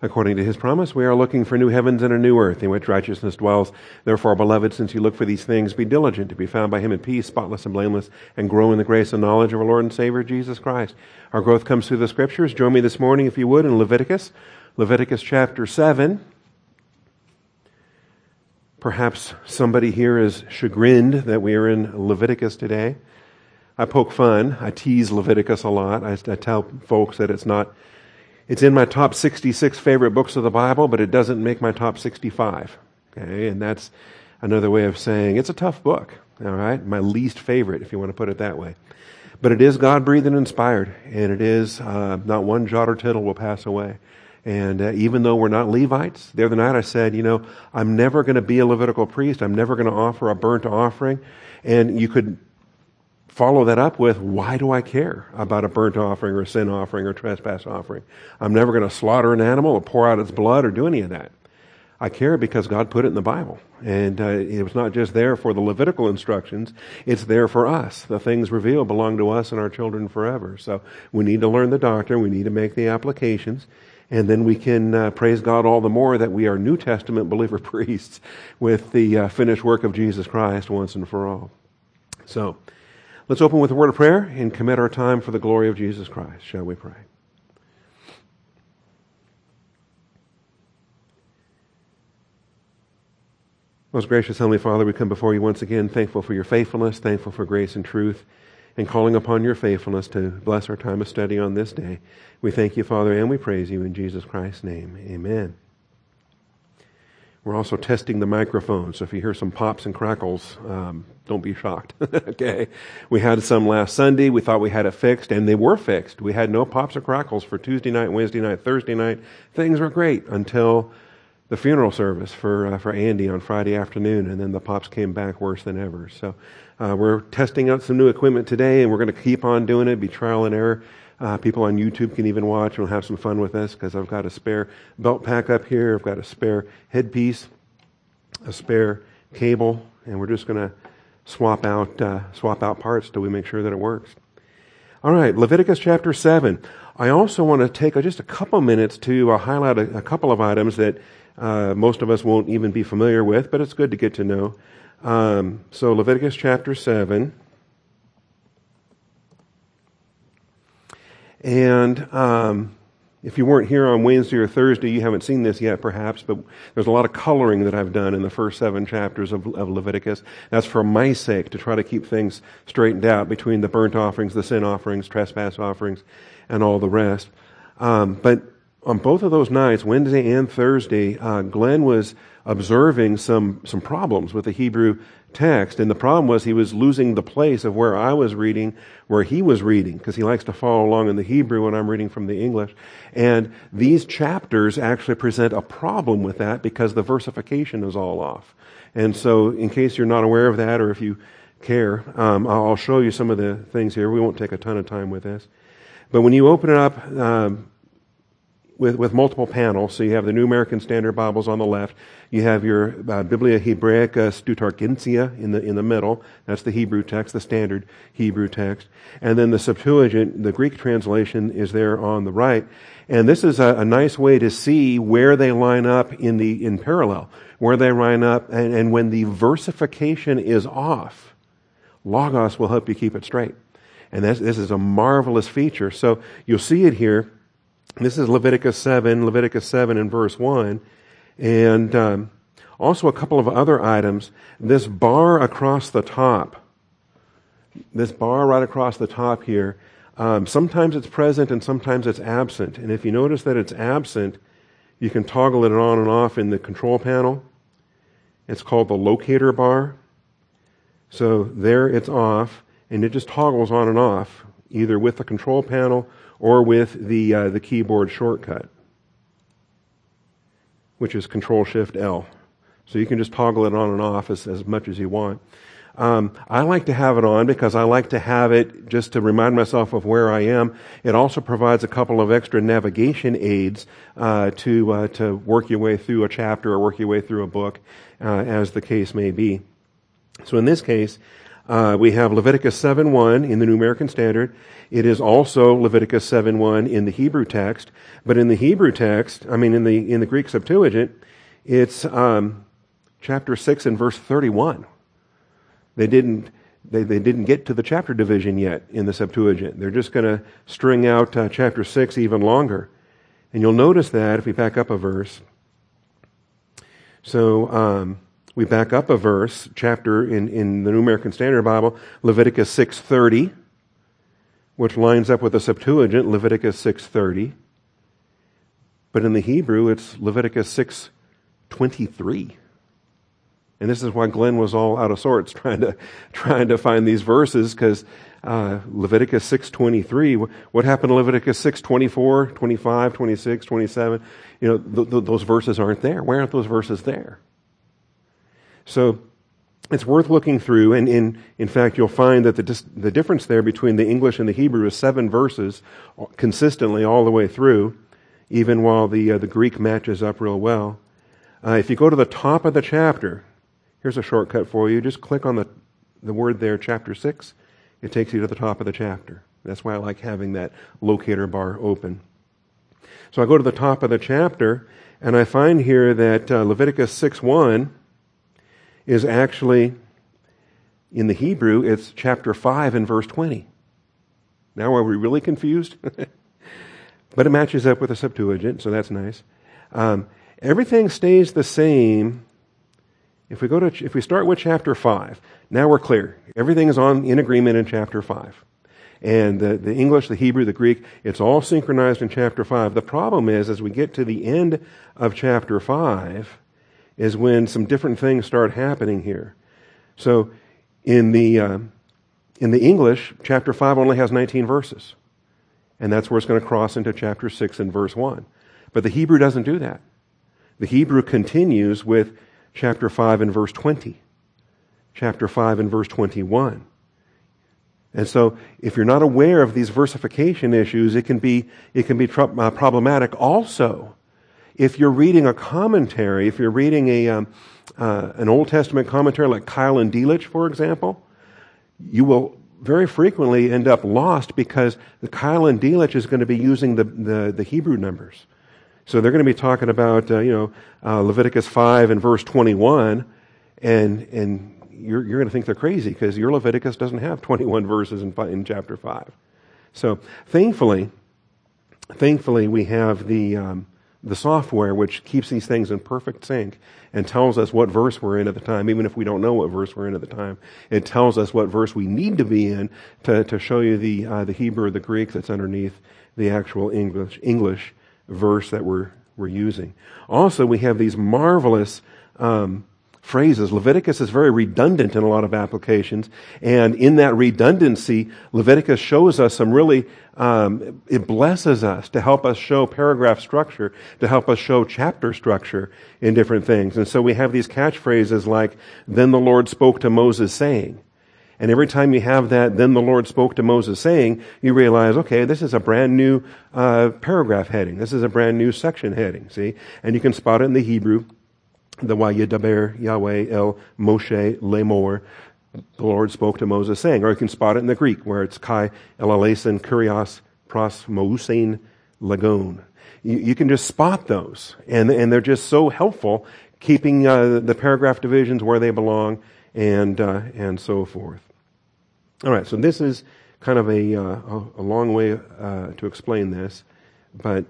according to his promise, we are looking for new heavens and a new earth in which righteousness dwells. Therefore, beloved, since you look for these things, be diligent to be found by him in peace, spotless and blameless, and grow in the grace and knowledge of our Lord and Savior Jesus Christ. Our growth comes through the scriptures. Join me this morning, if you would, in Leviticus, Leviticus chapter 7. Perhaps somebody here is chagrined that we are in Leviticus today. I poke fun. I tease Leviticus a lot. I, I tell folks that it's not it's in my top 66 favorite books of the Bible, but it doesn't make my top 65. Okay, and that's another way of saying it's a tough book. All right, my least favorite, if you want to put it that way. But it is God breathed and inspired, and it is uh, not one jot or tittle will pass away. And uh, even though we're not Levites, the other night I said, you know, I'm never going to be a Levitical priest. I'm never going to offer a burnt offering. And you could follow that up with, why do I care about a burnt offering or a sin offering or trespass offering? I'm never going to slaughter an animal or pour out its blood or do any of that. I care because God put it in the Bible. And uh, it was not just there for the Levitical instructions, it's there for us. The things revealed belong to us and our children forever. So we need to learn the doctrine, we need to make the applications, and then we can uh, praise God all the more that we are New Testament believer priests with the uh, finished work of Jesus Christ once and for all. So, Let's open with a word of prayer and commit our time for the glory of Jesus Christ. Shall we pray? Most gracious Heavenly Father, we come before you once again, thankful for your faithfulness, thankful for grace and truth, and calling upon your faithfulness to bless our time of study on this day. We thank you, Father, and we praise you in Jesus Christ's name. Amen. We're also testing the microphone, so if you hear some pops and crackles, um, don't be shocked. okay. We had some last Sunday. We thought we had it fixed, and they were fixed. We had no pops or crackles for Tuesday night, Wednesday night, Thursday night. Things were great until the funeral service for uh, for Andy on Friday afternoon, and then the pops came back worse than ever. So uh, we're testing out some new equipment today, and we're going to keep on doing it. Be trial and error. Uh, people on YouTube can even watch and we'll have some fun with this because I've got a spare belt pack up here. I've got a spare headpiece, a spare cable, and we're just going to swap out uh, swap out parts till we make sure that it works. All right, Leviticus chapter seven. I also want to take just a couple minutes to uh, highlight a, a, couple of items that uh, most of us won't even be familiar with, but it's good to get to know. Um, so Leviticus chapter seven. And um, if you weren't here on Wednesday or Thursday, you haven't seen this yet, perhaps, but there's a lot of coloring that I've done in the first seven chapters of, of, Leviticus. That's for my sake, to try to keep things straightened out between the burnt offerings, the sin offerings, trespass offerings, and all the rest. Um, but on both of those nights, Wednesday and Thursday, uh, Glenn was observing some, some problems with the Hebrew text. And the problem was he was losing the place of where I was reading, where he was reading, because he likes to follow along in the Hebrew when I'm reading from the English. And these chapters actually present a problem with that because the versification is all off. And so, in case you're not aware of that, or if you care, um, I'll show you some of the things here. We won't take a ton of time with this. But when you open it up, um, with, with multiple panels. So you have the New American Standard Bibles on the left. You have your uh, Biblia Hebraica Stuttgartensia in the, in the middle. That's the Hebrew text, the standard Hebrew text. And then the Septuagint, the Greek translation, is there on the right. And this is a, a nice way to see where they line up in the, in parallel, where they line up. And, and when the versification is off, Logos will help you keep it straight. And this, this is a marvelous feature. So you'll see it here this is Leviticus 7, Leviticus 7 and verse 1. And um, also a couple of other items. This bar across the top, this bar right across the top here, um, sometimes it's present and sometimes it's absent. And if you notice that it's absent, you can toggle it on and off in the control panel. It's called the locator bar. So there it's off, and it just toggles on and off, either with the control panel or with the, uh, the keyboard shortcut, which is Control Shift L. So you can just toggle it on and off as, as much as you want. Um, I like to have it on because I like to have it just to remind myself of where I am. It also provides a couple of extra navigation aids uh, to uh, to work your way through a chapter or work your way through a book, uh, as the case may be. So in this case, Uh, we have Leviticus 7.1 in the New American Standard. It is also Leviticus 7.1 in the Hebrew text. But in the Hebrew text, I mean in the, in the Greek Septuagint, it's um, chapter 6 and verse 31. They didn't, they, they didn't get to the chapter division yet in the Septuagint. They're just going to string out uh, chapter 6 even longer. And you'll notice that if we back up a verse. So, um, we back up a verse, chapter in, in the New American Standard Bible, Leviticus 6.30, which lines up with the Septuagint, Leviticus 6.30. But in the Hebrew, it's Leviticus 6.23. And this is why Glenn was all out of sorts trying to, trying to find these verses, because uh, Leviticus 6.23, what happened to Leviticus 6.24, 25, 26, 27? You know, th- th- those verses aren't there. Why aren't those verses there? So it's worth looking through, and in, in fact, you'll find that the, the difference there between the English and the Hebrew is seven verses consistently all the way through, even while the, uh, the Greek matches up real well. Uh, if you go to the top of the chapter, here's a shortcut for you. Just click on the, the word there, chapter 6. It takes you to the top of the chapter. That's why I like having that locator bar open. So I go to the top of the chapter, and I find here that uh, Leviticus 6 1 is actually, in the Hebrew, it's chapter 5 and verse 20. Now, are we really confused? but it matches up with the Septuagint, so that's nice. Um, everything stays the same. If we go to, if we start with chapter 5, now we're clear. Everything is on, in agreement in chapter 5. And the, the English, the Hebrew, the Greek, it's all synchronized in chapter 5. The problem is, as we get to the end of chapter 5, is when some different things start happening here. So in the, uh, in the English, chapter 5 only has 19 verses. And that's where it's going to cross into chapter 6 and verse 1. But the Hebrew doesn't do that. The Hebrew continues with chapter 5 and verse 20, chapter 5 and verse 21. And so, if you're not aware of these versification issues, it can be, it can be tr- uh, problematic also if you're reading a commentary, if you're reading a, um, uh, an Old Testament commentary like Keil and Delitzsch, for example, you will very frequently end up lost because the Keil and Delitzsch is going to be using the, the, the Hebrew numbers. So they're going to be talking about, uh, you know, uh, Leviticus 5 and verse 21, and, and you're, you're going to think they're crazy because your Leviticus doesn't have 21 verses in, in chapter 5. So thankfully, thankfully we have the, um, the software which keeps these things in perfect sync and tells us what verse we're in at the time, even if we don't know what verse we're in at the time. It tells us what verse we need to be in to, to show you the, uh, the Hebrew or the Greek that's underneath the actual English, English verse that we're, we're using. Also, we have these marvelous um, phrases. Leviticus is very redundant in a lot of applications, and in that redundancy, Leviticus shows us some really, um, it blesses us to help us show paragraph structure, to help us show chapter structure in different things. And so we have these catchphrases like, then the Lord spoke to Moses saying, and every time you have that, then the Lord spoke to Moses saying, you realize, okay, this is a brand new uh, paragraph heading. This is a brand new section heading, see? And you can spot it in the Hebrew the Wayedaber Yahweh El Moshe Lemor, the Lord spoke to Moses saying, or you can spot it in the Greek where it's Kai Elalesin Kurios Pros Mousein Lagon. You, you, can just spot those, and, and they're just so helpful, keeping uh, the paragraph divisions where they belong, and uh, and so forth. All right, so this is kind of a uh, a long way uh, to explain this, but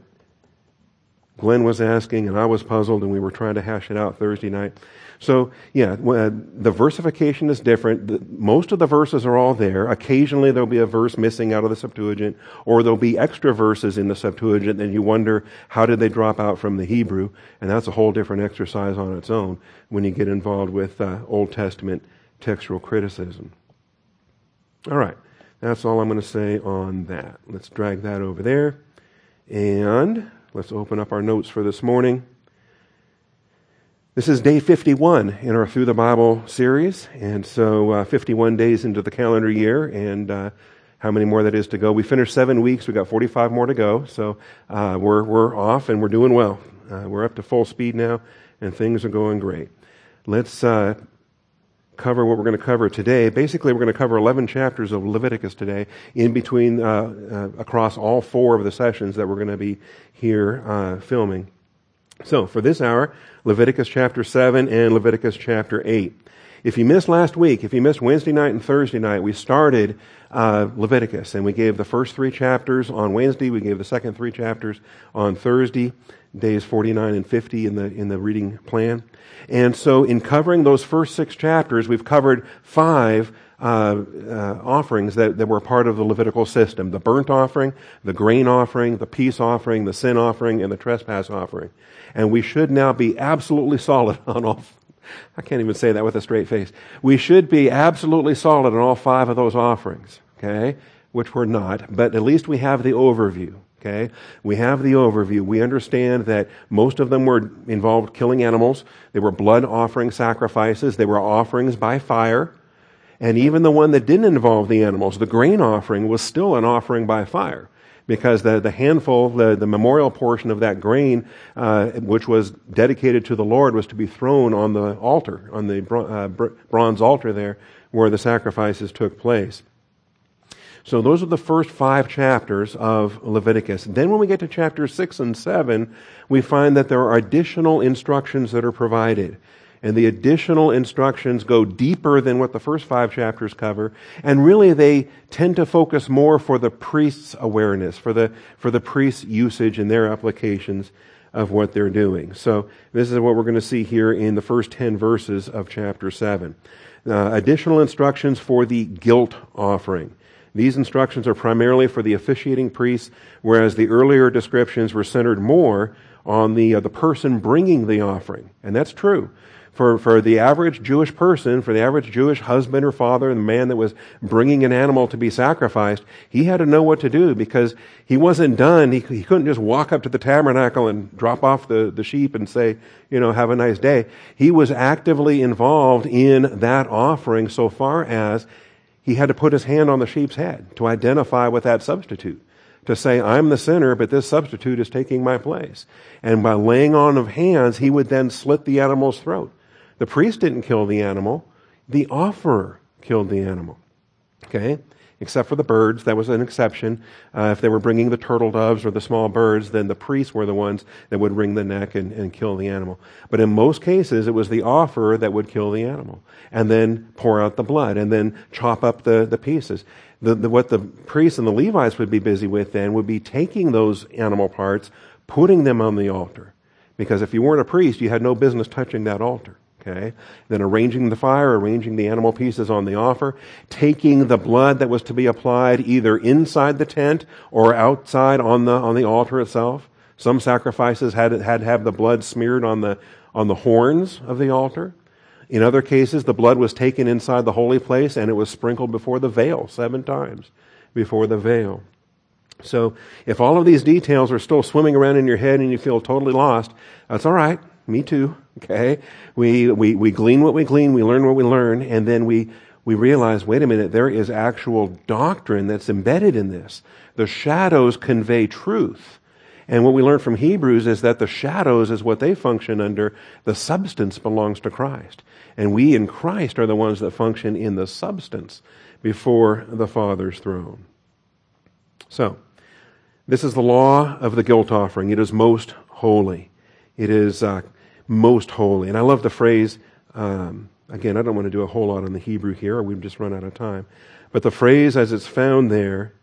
Glenn was asking, and I was puzzled, and we were trying to hash it out Thursday night. So, yeah, uh, the versification is different. Most of the verses are all there. Occasionally there'll be a verse missing out of the Septuagint, or there'll be extra verses in the Septuagint, and you wonder how did they drop out from the Hebrew, and that's a whole different exercise on its own when you get involved with uh, Old Testament textual criticism. All right, that's all I'm going to say on that. Let's drag that over there. And Let's open up our notes for this morning. This is day 51 in our Through the Bible series, and so uh, 51 days into the calendar year, and uh, how many more that is to go. We finished seven weeks, we got 45 more to go, so uh, we're, we're off and we're doing well. Uh, we're up to full speed now, and things are going great. Let's uh, cover what we're going to cover today. Basically, we're going to cover 11 chapters of Leviticus today, in between, uh, uh, across all four of the sessions that we're going to be here uh, filming. So, for this hour, Leviticus chapter 7 and Leviticus chapter 8. If you missed last week, if you missed Wednesday night and Thursday night, we started uh, Leviticus and we gave the first three chapters on Wednesday. We gave the second three chapters on Thursday, days 49 and 50 in the, in the reading plan. And so in covering those first six chapters, we've covered five uh, uh, offerings that, that were part of the Levitical system. The burnt offering, the grain offering, the peace offering, the sin offering, and the trespass offering. And we should now be absolutely solid on all, I can't even say that with a straight face. We should be absolutely solid on all five of those offerings, okay? Which we're not, but at least we have the overview. Okay? We have the overview. We understand that most of them were involved killing animals. They were blood offering sacrifices. They were offerings by fire. And even the one that didn't involve the animals, the grain offering, was still an offering by fire. Because the, the handful, the, the memorial portion of that grain, uh, which was dedicated to the Lord, was to be thrown on the altar, on the uh, bronze altar there, where the sacrifices took place. So those are the first five chapters of Leviticus. Then when we get to chapters six and seven, we find that there are additional instructions that are provided. And the additional instructions go deeper than what the first five chapters cover. And really they tend to focus more for the priest's awareness, for the, for the priest's usage and their applications of what they're doing. So this is what we're going to see here in the first 10 verses of chapter 7. Uh, additional instructions for the guilt offering. These instructions are primarily for the officiating priests, whereas the earlier descriptions were centered more on the, uh, the person bringing the offering. And that's true. For, for the average Jewish person, for the average Jewish husband or father, the man that was bringing an animal to be sacrificed, he had to know what to do because he wasn't done. He, he couldn't just walk up to the tabernacle and drop off the, the sheep and say, you know, have a nice day. He was actively involved in that offering so far as he had to put his hand on the sheep's head to identify with that substitute. To say, I'm the sinner, but this substitute is taking my place. And by laying on of hands, he would then slit the animal's throat. The priest didn't kill the animal. The offerer killed the animal. Okay? Except for the birds. That was an exception. Uh, if they were bringing the turtle doves or the small birds, then the priests were the ones that would wring the neck and, and kill the animal. But in most cases, it was the offerer that would kill the animal and then pour out the blood and then chop up the, the pieces. The, the, what the priests and the Levites would be busy with then would be taking those animal parts, putting them on the altar. Because if you weren't a priest, you had no business touching that altar. Okay? Then arranging the fire, arranging the animal pieces on the offer, taking the blood that was to be applied either inside the tent or outside on the, on the altar itself. Some sacrifices had, had to have the blood smeared on the, on the horns of the altar. In other cases, the blood was taken inside the holy place and it was sprinkled before the veil seven times before the veil. So if all of these details are still swimming around in your head and you feel totally lost, that's all right. Me too. Okay. We, we, we glean what we glean. We learn what we learn. And then we, we realize, wait a minute, there is actual doctrine that's embedded in this. The shadows convey truth. And what we learn from Hebrews is that the shadows is what they function under. The substance belongs to Christ. And we in Christ are the ones that function in the substance before the Father's throne. So, this is the law of the guilt offering. It is most holy. It is uh, most holy. And I love the phrase, um, again, I don't want to do a whole lot on the Hebrew here, or we've just run out of time. But the phrase as it's found there,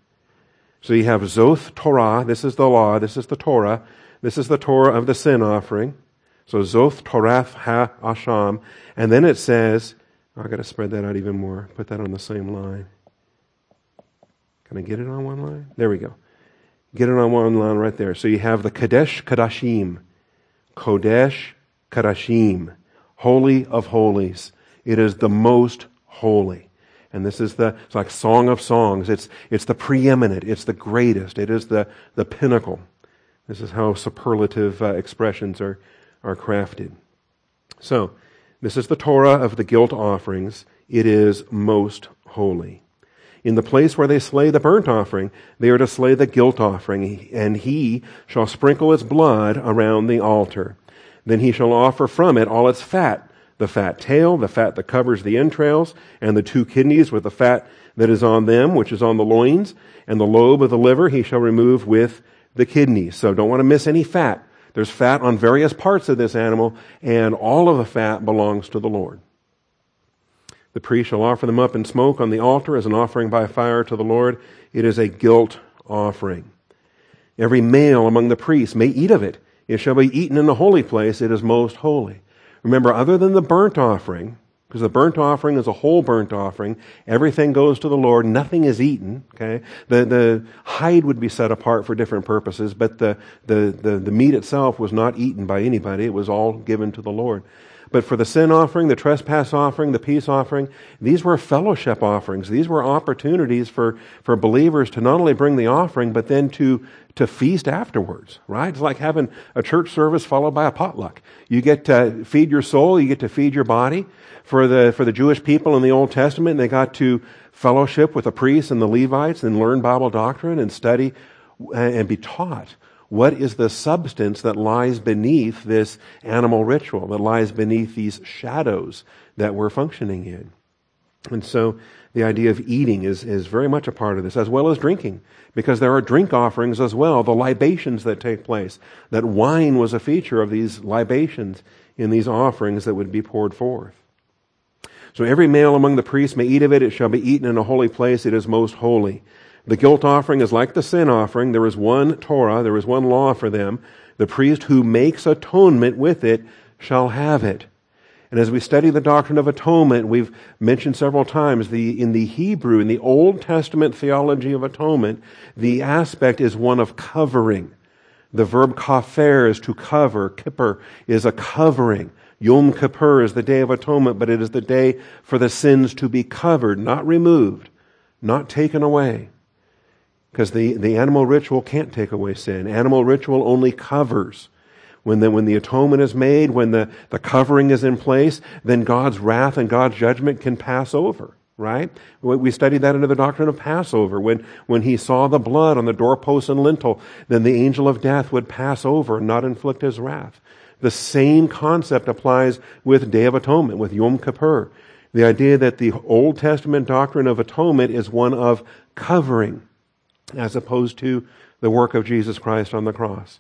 so you have Zoth Torah, this is the law, this is the Torah, this is the Torah of the sin offering. So Zoth Torath Ha Asham. And then it says, oh, I've got to spread that out even more, put that on the same line. Can I get it on one line? There we go. Get it on one line right there. So you have the Kadesh Kadashim. Kodesh Kadashim, Holy of Holies. It is the most holy. And this is the, it's like Song of Songs. It's, it's the preeminent. It's the greatest. It is the, the pinnacle. This is how superlative uh, expressions are, are crafted. So, this is the Torah of the guilt offerings. It is most holy. In the place where they slay the burnt offering, they are to slay the guilt offering, and he shall sprinkle its blood around the altar. Then he shall offer from it all its fat, the fat tail, the fat that covers the entrails, and the two kidneys with the fat that is on them, which is on the loins, and the lobe of the liver he shall remove with the kidneys. So don't want to miss any fat. There's fat on various parts of this animal, and all of the fat belongs to the Lord. The priest shall offer them up in smoke on the altar as an offering by fire to the Lord. It is a guilt offering. Every male among the priests may eat of it. It shall be eaten in the holy place. It is most holy. Remember, other than the burnt offering, because the burnt offering is a whole burnt offering, everything goes to the Lord, nothing is eaten, okay? The, the hide would be set apart for different purposes, but the, the, the, the meat itself was not eaten by anybody. It was all given to the Lord. But for the sin offering, the trespass offering, the peace offering, these were fellowship offerings. These were opportunities for, for believers to not only bring the offering, but then to, to feast afterwards, right? It's like having a church service followed by a potluck. You get to feed your soul, you get to feed your body. For the, for the Jewish people in the Old Testament, they got to fellowship with the priests and the Levites and learn Bible doctrine and study uh, and be taught what is the substance that lies beneath this animal ritual, that lies beneath these shadows that we're functioning in? And so the idea of eating is, is very much a part of this, as well as drinking, because there are drink offerings as well, the libations that take place. That wine was a feature of these libations in these offerings that would be poured forth. So every male among the priests may eat of it. It shall be eaten in a holy place. It is most holy. The guilt offering is like the sin offering. There is one Torah, there is one law for them. The priest who makes atonement with it shall have it. And as we study the doctrine of atonement, we've mentioned several times the, in the Hebrew, in the Old Testament theology of atonement, the aspect is one of covering. The verb kafer is to cover. Kippur is a covering. Yom Kippur is the day of atonement, but it is the day for the sins to be covered, not removed, not taken away. Because the, the animal ritual can't take away sin. Animal ritual only covers. When the, when the atonement is made, when the, the covering is in place, then God's wrath and God's judgment can pass over, right? We studied that under the doctrine of Passover. When, when he saw the blood on the doorpost and lintel, then the angel of death would pass over and not inflict his wrath. The same concept applies with Day of Atonement, with Yom Kippur. The idea that the Old Testament doctrine of atonement is one of covering as opposed to the work of Jesus Christ on the cross.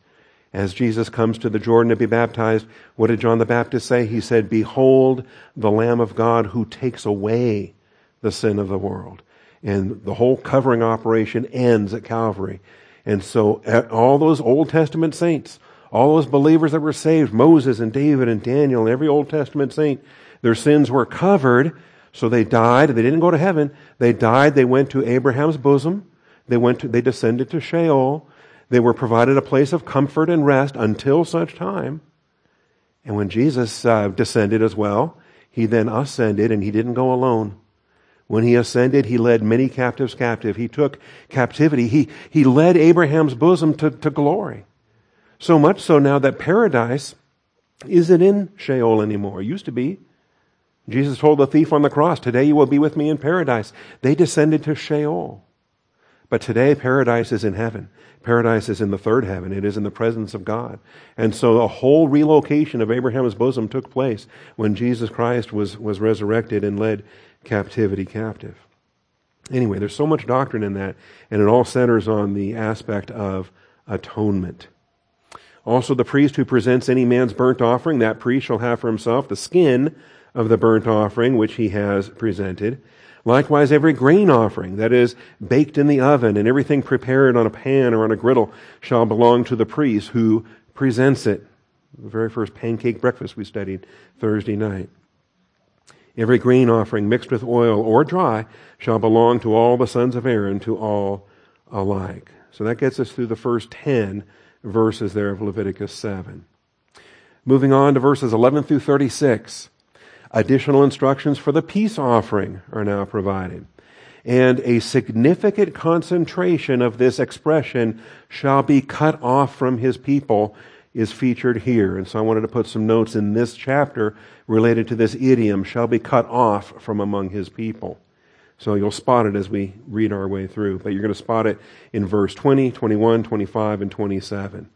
As Jesus comes to the Jordan to be baptized, what did John the Baptist say? He said, Behold the Lamb of God who takes away the sin of the world. And the whole covering operation ends at Calvary. And so all those Old Testament saints, all those believers that were saved, Moses and David and Daniel and every Old Testament saint, their sins were covered. So they died. They didn't go to heaven. They died. They went to Abraham's bosom. They went to, they descended to Sheol. They were provided a place of comfort and rest until such time. And when Jesus uh, descended as well, he then ascended and he didn't go alone. When he ascended, he led many captives captive. He took captivity. He, he led Abraham's bosom to, to glory. So much so now that paradise isn't in Sheol anymore. It used to be. Jesus told the thief on the cross, Today you will be with me in paradise. They descended to Sheol. But today, paradise is in heaven. Paradise is in the third heaven. It is in the presence of God. And so a whole relocation of Abraham's bosom took place when Jesus Christ was, was resurrected and led captivity captive. Anyway, there's so much doctrine in that, and it all centers on the aspect of atonement. Also, the priest who presents any man's burnt offering, that priest shall have for himself the skin of the burnt offering which he has presented Likewise, every grain offering that is baked in the oven and everything prepared on a pan or on a griddle shall belong to the priest who presents it. The very first pancake breakfast we studied Thursday night. Every grain offering mixed with oil or dry shall belong to all the sons of Aaron, to all alike. So that gets us through the first 10 verses there of Leviticus 7. Moving on to verses 11 through 36. Additional instructions for the peace offering are now provided. And a significant concentration of this expression shall be cut off from his people is featured here. And so I wanted to put some notes in this chapter related to this idiom, shall be cut off from among his people. So you'll spot it as we read our way through. But you're going to spot it in verse 20, 21, 25, and 27.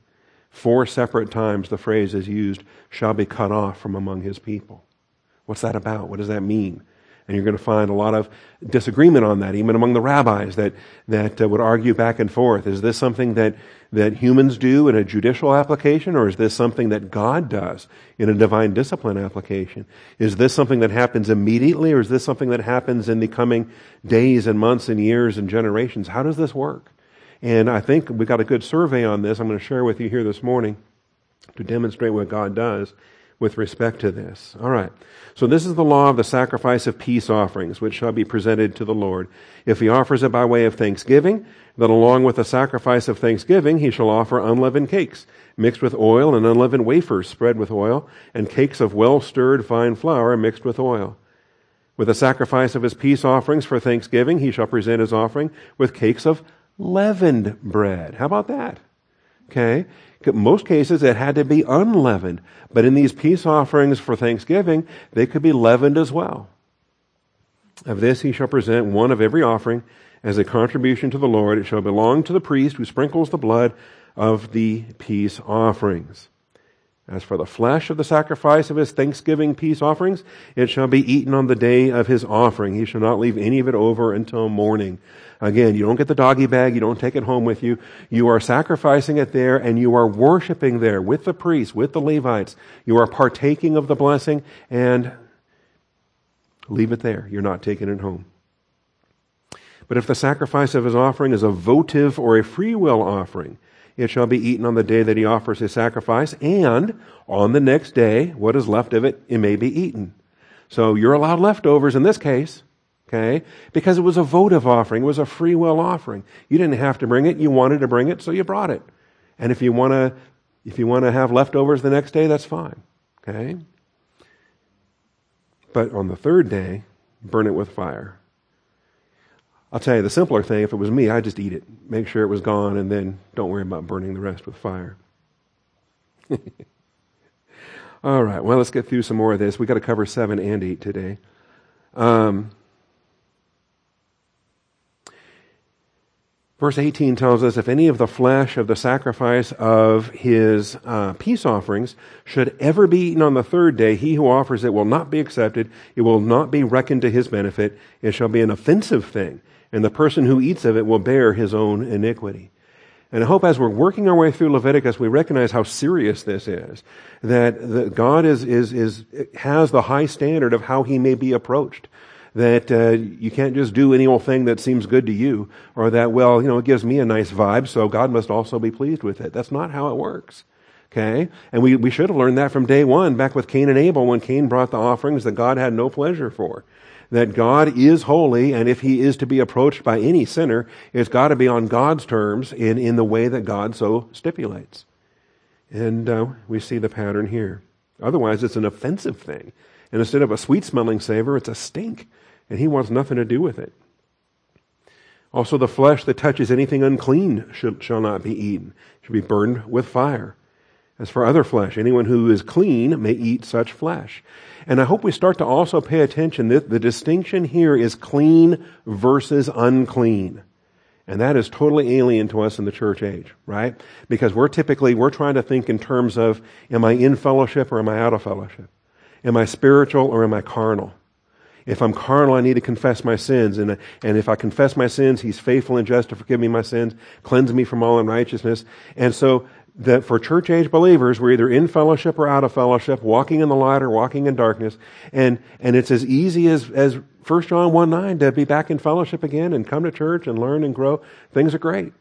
Four separate times the phrase is used, shall be cut off from among his people. What's that about? What does that mean? And you're going to find a lot of disagreement on that, even among the rabbis that, that uh, would argue back and forth. Is this something that, that humans do in a judicial application, or is this something that God does in a divine discipline application? Is this something that happens immediately, or is this something that happens in the coming days and months and years and generations? How does this work? And I think we got a good survey on this. I'm going to share with you here this morning to demonstrate what God does with respect to this. All right. So this is the law of the sacrifice of peace offerings, which shall be presented to the Lord. If he offers it by way of thanksgiving, then along with the sacrifice of thanksgiving, he shall offer unleavened cakes, mixed with oil, and unleavened wafers spread with oil, and cakes of well stirred fine flour mixed with oil. With the sacrifice of his peace offerings for thanksgiving, he shall present his offering with cakes of leavened bread. How about that? Okay. Most cases it had to be unleavened, but in these peace offerings for thanksgiving, they could be leavened as well. Of this he shall present one of every offering as a contribution to the Lord. It shall belong to the priest who sprinkles the blood of the peace offerings. As for the flesh of the sacrifice of his thanksgiving peace offerings, it shall be eaten on the day of his offering. He shall not leave any of it over until morning. Again, you don't get the doggy bag, you don't take it home with you. You are sacrificing it there and you are worshiping there with the priests, with the Levites. You are partaking of the blessing and leave it there. You're not taking it home. But if the sacrifice of his offering is a votive or a free will offering, it shall be eaten on the day that he offers his sacrifice, and on the next day, what is left of it, it may be eaten. So you're allowed leftovers in this case, okay? Because it was a votive offering, it was a free will offering. You didn't have to bring it, you wanted to bring it, so you brought it. And if you want to if you want to have leftovers the next day, that's fine. Okay? But on the third day, burn it with fire. I'll tell you the simpler thing, if it was me, I'd just eat it. Make sure it was gone and then don't worry about burning the rest with fire. All right, well, let's get through some more of this. We've got to cover 7 and 8 today. Um, verse 18 tells us if any of the flesh of the sacrifice of his uh, peace offerings should ever be eaten on the third day, he who offers it will not be accepted. It will not be reckoned to his benefit. It shall be an offensive thing and the person who eats of it will bear his own iniquity. And I hope as we're working our way through Leviticus, we recognize how serious this is. That, God is, is, is, has the high standard of how he may be approached. That uh, you can't just do any old thing that seems good to you, or that, well, you know, it gives me a nice vibe, so God must also be pleased with it. That's not how it works. Okay? And we, we should have learned that from day one, back with Cain and Abel, when Cain brought the offerings that God had no pleasure for that God is holy, and if he is to be approached by any sinner, it's got to be on God's terms in, in the way that God so stipulates. And uh, we see the pattern here. Otherwise, it's an offensive thing. And instead of a sweet smelling savor, it's a stink. And he wants nothing to do with it. Also, the flesh that touches anything unclean shall not be eaten, should be burned with fire. As for other flesh, anyone who is clean may eat such flesh. And I hope we start to also pay attention that the distinction here is clean versus unclean. And that is totally alien to us in the church age, right? Because we're typically, we're trying to think in terms of, am I in fellowship or am I out of fellowship? Am I spiritual or am I carnal? If I'm carnal, I need to confess my sins. And, and if I confess my sins, He's faithful and just to forgive me my sins, cleanse me from all unrighteousness. And so that for church age believers, we're either in fellowship or out of fellowship, walking in the light or walking in darkness. And, and it's as easy as, as 1 John 1 9 to be back in fellowship again and come to church and learn and grow. Things are great.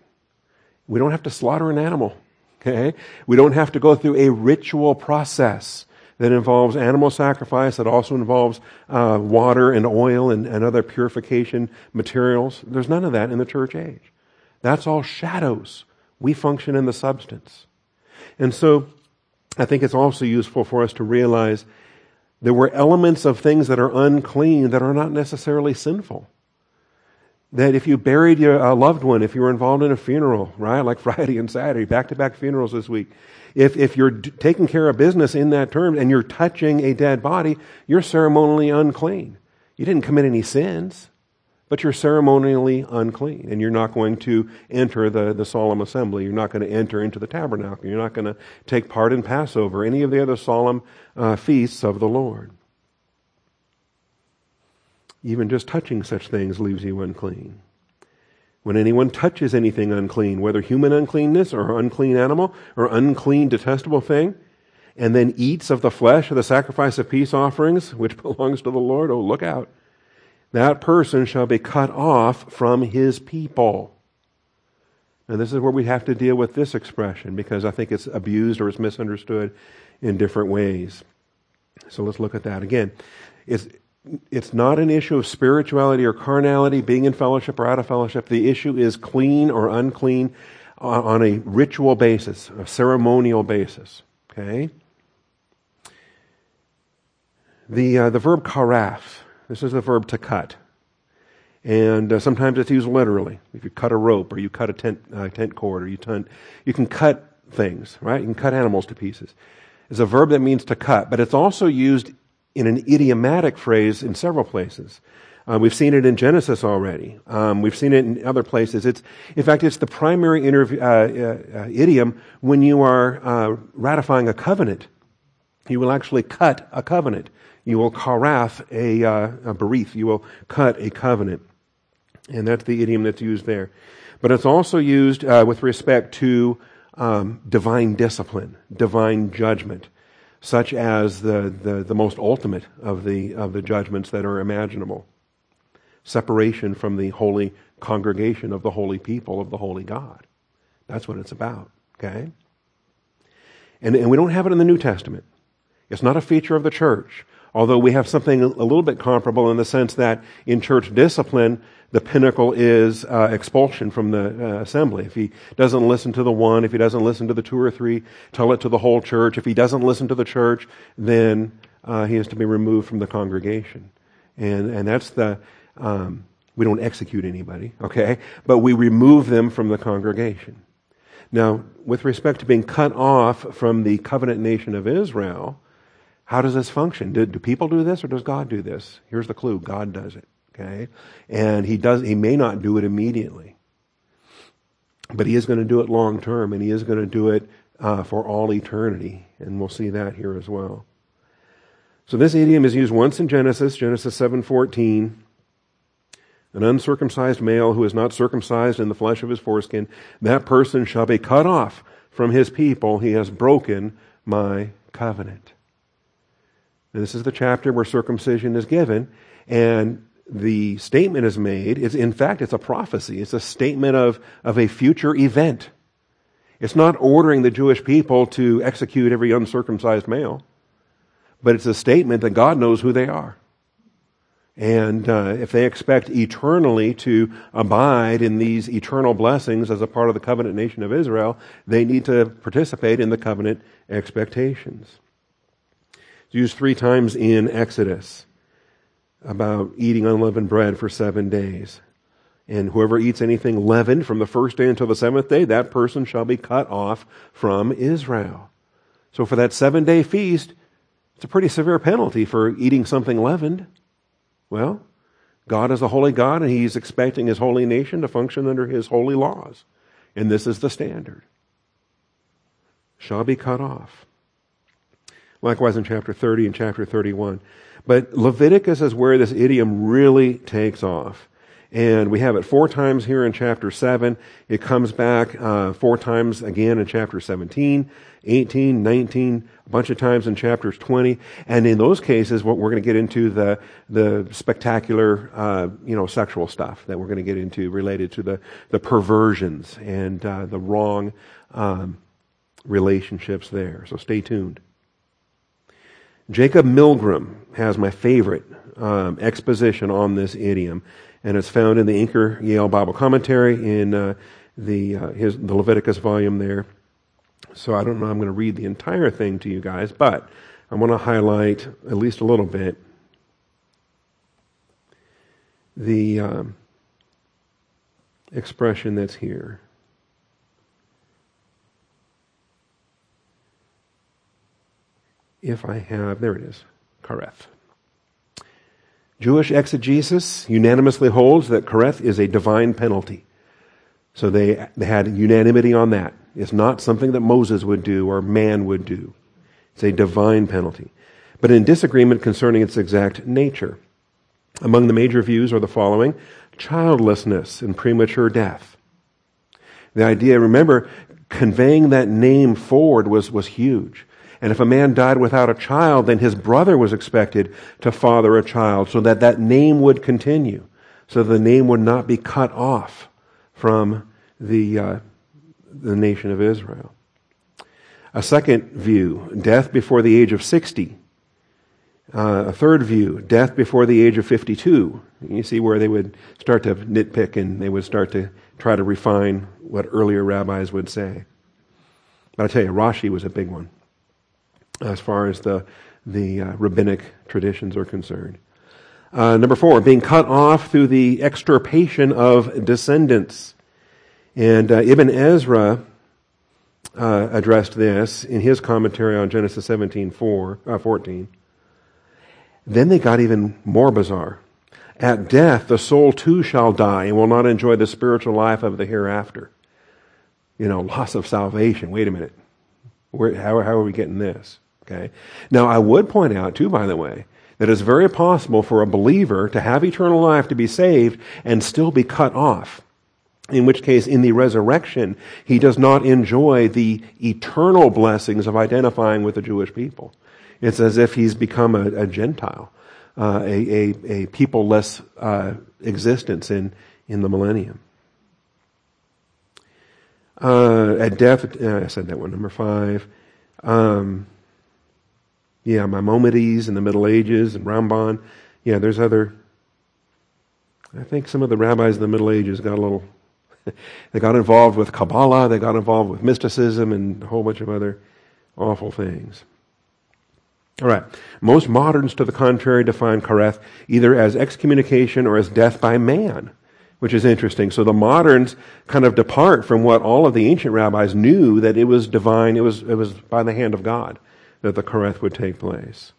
We don't have to slaughter an animal. Okay? We don't have to go through a ritual process that involves animal sacrifice, that also involves uh, water and oil and, and other purification materials. There's none of that in the church age. That's all shadows. We function in the substance. And so I think it's also useful for us to realize there were elements of things that are unclean that are not necessarily sinful. That if you buried your uh, loved one, if you were involved in a funeral, right, like Friday and Saturday, back to back funerals this week, if, if you're taking care of business in that term and you're touching a dead body, you're ceremonially unclean. You didn't commit any sins but you're ceremonially unclean and you're not going to enter the, the solemn assembly. You're not going to enter into the tabernacle. You're not going to take part in Passover, any of the other solemn uh, feasts of the Lord. Even just touching such things leaves you unclean. When anyone touches anything unclean, whether human uncleanness or unclean animal or unclean detestable thing, and then eats of the flesh of the sacrifice of peace offerings, which belongs to the Lord, oh, look out. That person shall be cut off from his people. And this is where we have to deal with this expression because I think it's abused or it's misunderstood in different ways. So let's look at that again. It's, it's not an issue of spirituality or carnality, being in fellowship or out of fellowship. The issue is clean or unclean on a ritual basis, a ceremonial basis. Okay? The, uh, the verb karath, this is the verb to cut. And uh, sometimes it's used literally. If you cut a rope or you cut a tent, uh, tent cord or you, you can cut things, right? You can cut animals to pieces. It's a verb that means to cut, but it's also used in an idiomatic phrase in several places. Uh, we've seen it in Genesis already. Um, we've seen it in other places. It's, in fact, it's the primary interv- uh, uh, idiom when you are uh, ratifying a covenant. You will actually cut a covenant. You will karath a, uh, a berith. You will cut a covenant. And that's the idiom that's used there. But it's also used uh, with respect to um, divine discipline, divine judgment, such as the, the, the most ultimate of the, of the judgments that are imaginable. Separation from the holy congregation of the holy people of the holy God. That's what it's about, okay? And, and we don't have it in the New Testament. It's not a feature of the church. Although we have something a little bit comparable in the sense that in church discipline, the pinnacle is uh, expulsion from the uh, assembly. If he doesn't listen to the one, if he doesn't listen to the two or three, tell it to the whole church. If he doesn't listen to the church, then uh, he has to be removed from the congregation. And, and that's the, um, we don't execute anybody, okay? But we remove them from the congregation. Now, with respect to being cut off from the covenant nation of Israel, how does this function? Do, do people do this or does God do this? Here's the clue. God does it. Okay? And he does, he may not do it immediately. But he is going to do it long term and he is going to do it uh, for all eternity. And we'll see that here as well. So this idiom is used once in Genesis, Genesis 7:14. An uncircumcised male who is not circumcised in the flesh of his foreskin, that person shall be cut off from his people. He has broken my covenant. And this is the chapter where circumcision is given, and the statement is made. It's, in fact, it's a prophecy. It's a statement of, of a future event. It's not ordering the Jewish people to execute every uncircumcised male, but it's a statement that God knows who they are. And uh, if they expect eternally to abide in these eternal blessings as a part of the covenant nation of Israel, they need to participate in the covenant expectations. It's used three times in Exodus about eating unleavened bread for seven days. And whoever eats anything leavened from the first day until the seventh day, that person shall be cut off from Israel. So for that seven day feast, it's a pretty severe penalty for eating something leavened. Well, God is a holy God and He's expecting His holy nation to function under His holy laws. And this is the standard. Shall be cut off. Likewise in chapter 30 and chapter 31. But Leviticus is where this idiom really takes off. And we have it four times here in chapter 7. It comes back uh, four times again in chapter 17, 18, 19, a bunch of times in chapters 20. And in those cases, what we're going to get into the, the spectacular, uh, you know, sexual stuff that we're going to get into related to the, the perversions and uh, the wrong um, relationships there. So stay tuned. Jacob Milgrom has my favorite um, exposition on this idiom, and it's found in the Anchor Yale Bible Commentary in uh, the uh, his the Leviticus volume there. So I don't know. I'm going to read the entire thing to you guys, but I want to highlight at least a little bit the um, expression that's here. If I have, there it is, Kareth. Jewish exegesis unanimously holds that Kareth is a divine penalty. So they, they had unanimity on that. It's not something that Moses would do or man would do. It's a divine penalty. But in disagreement concerning its exact nature. Among the major views are the following childlessness and premature death. The idea, remember, conveying that name forward was, was huge. And if a man died without a child, then his brother was expected to father a child so that that name would continue, so the name would not be cut off from the, uh, the nation of Israel. A second view, death before the age of 60. Uh, a third view, death before the age of 52. You see where they would start to nitpick and they would start to try to refine what earlier rabbis would say. But I tell you, Rashi was a big one as far as the, the uh, rabbinic traditions are concerned. Uh, number four, being cut off through the extirpation of descendants. And uh, Ibn Ezra uh, addressed this in his commentary on Genesis 17, 4, uh, 14. Then they got even more bizarre. At death, the soul too shall die and will not enjoy the spiritual life of the hereafter. You know, loss of salvation. Wait a minute. Where, how, how are we getting this? Okay. Now, I would point out, too, by the way, that it's very possible for a believer to have eternal life, to be saved, and still be cut off. In which case, in the resurrection, he does not enjoy the eternal blessings of identifying with the Jewish people. It's as if he's become a, a Gentile, uh, a, a, a people-less uh, existence in, in the millennium. Uh, at death, uh, I said that one, number five. Um, yeah, Maimonides in the Middle Ages and Ramban. Yeah, there's other. I think some of the rabbis in the Middle Ages got a little. they got involved with Kabbalah, they got involved with mysticism, and a whole bunch of other awful things. All right. Most moderns, to the contrary, define kareth either as excommunication or as death by man, which is interesting. So the moderns kind of depart from what all of the ancient rabbis knew that it was divine, it was, it was by the hand of God that the Kareth would take place.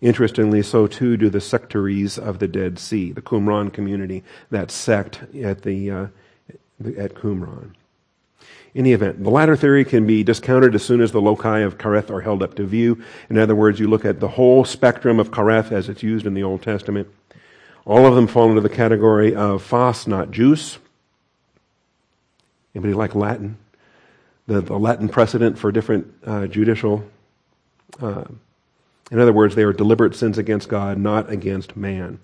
Interestingly, so too do the sectaries of the Dead Sea, the Qumran community, that sect at, the, uh, at Qumran. In any event, the latter theory can be discounted as soon as the loci of Kareth are held up to view. In other words, you look at the whole spectrum of Kareth as it's used in the Old Testament. All of them fall into the category of fas, not jus. Anybody like Latin? The, the Latin precedent for different uh, judicial in other words, they are deliberate sins against God, not against man.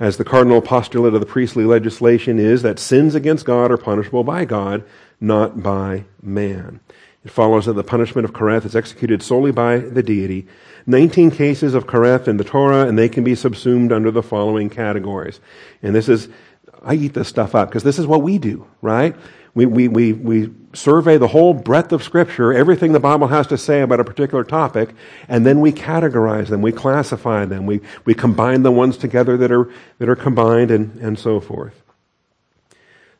As the cardinal postulate of the priestly legislation is that sins against God are punishable by God, not by man. It follows that the punishment of Kareth is executed solely by the deity. 19 cases of Kareth in the Torah, and they can be subsumed under the following categories. And this is, I eat this stuff up because this is what we do, right? We, we, we, we survey the whole breadth of Scripture, everything the Bible has to say about a particular topic, and then we categorize them, we classify them, we, we combine the ones together that are, that are combined, and, and so forth.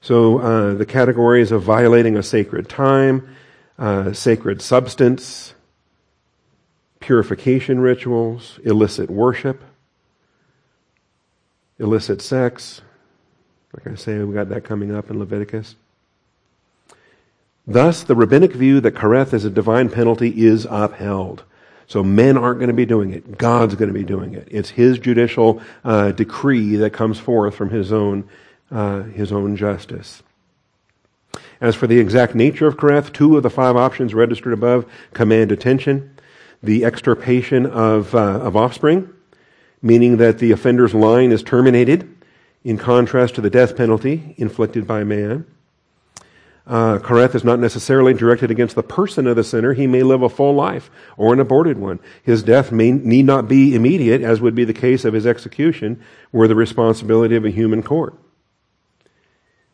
So uh, the categories of violating a sacred time, uh, sacred substance, purification rituals, illicit worship, illicit sex. Like I say, we got that coming up in Leviticus. Thus, the rabbinic view that kareth is a divine penalty is upheld. So men aren't going to be doing it. God's going to be doing it. It's His judicial uh, decree that comes forth from His own, uh, His own justice. As for the exact nature of kareth, two of the five options registered above command attention. The extirpation of, uh, of offspring, meaning that the offender's line is terminated, in contrast to the death penalty inflicted by man. Uh, Kareth is not necessarily directed against the person of the sinner. He may live a full life or an aborted one. His death may, need not be immediate, as would be the case of his execution, were the responsibility of a human court.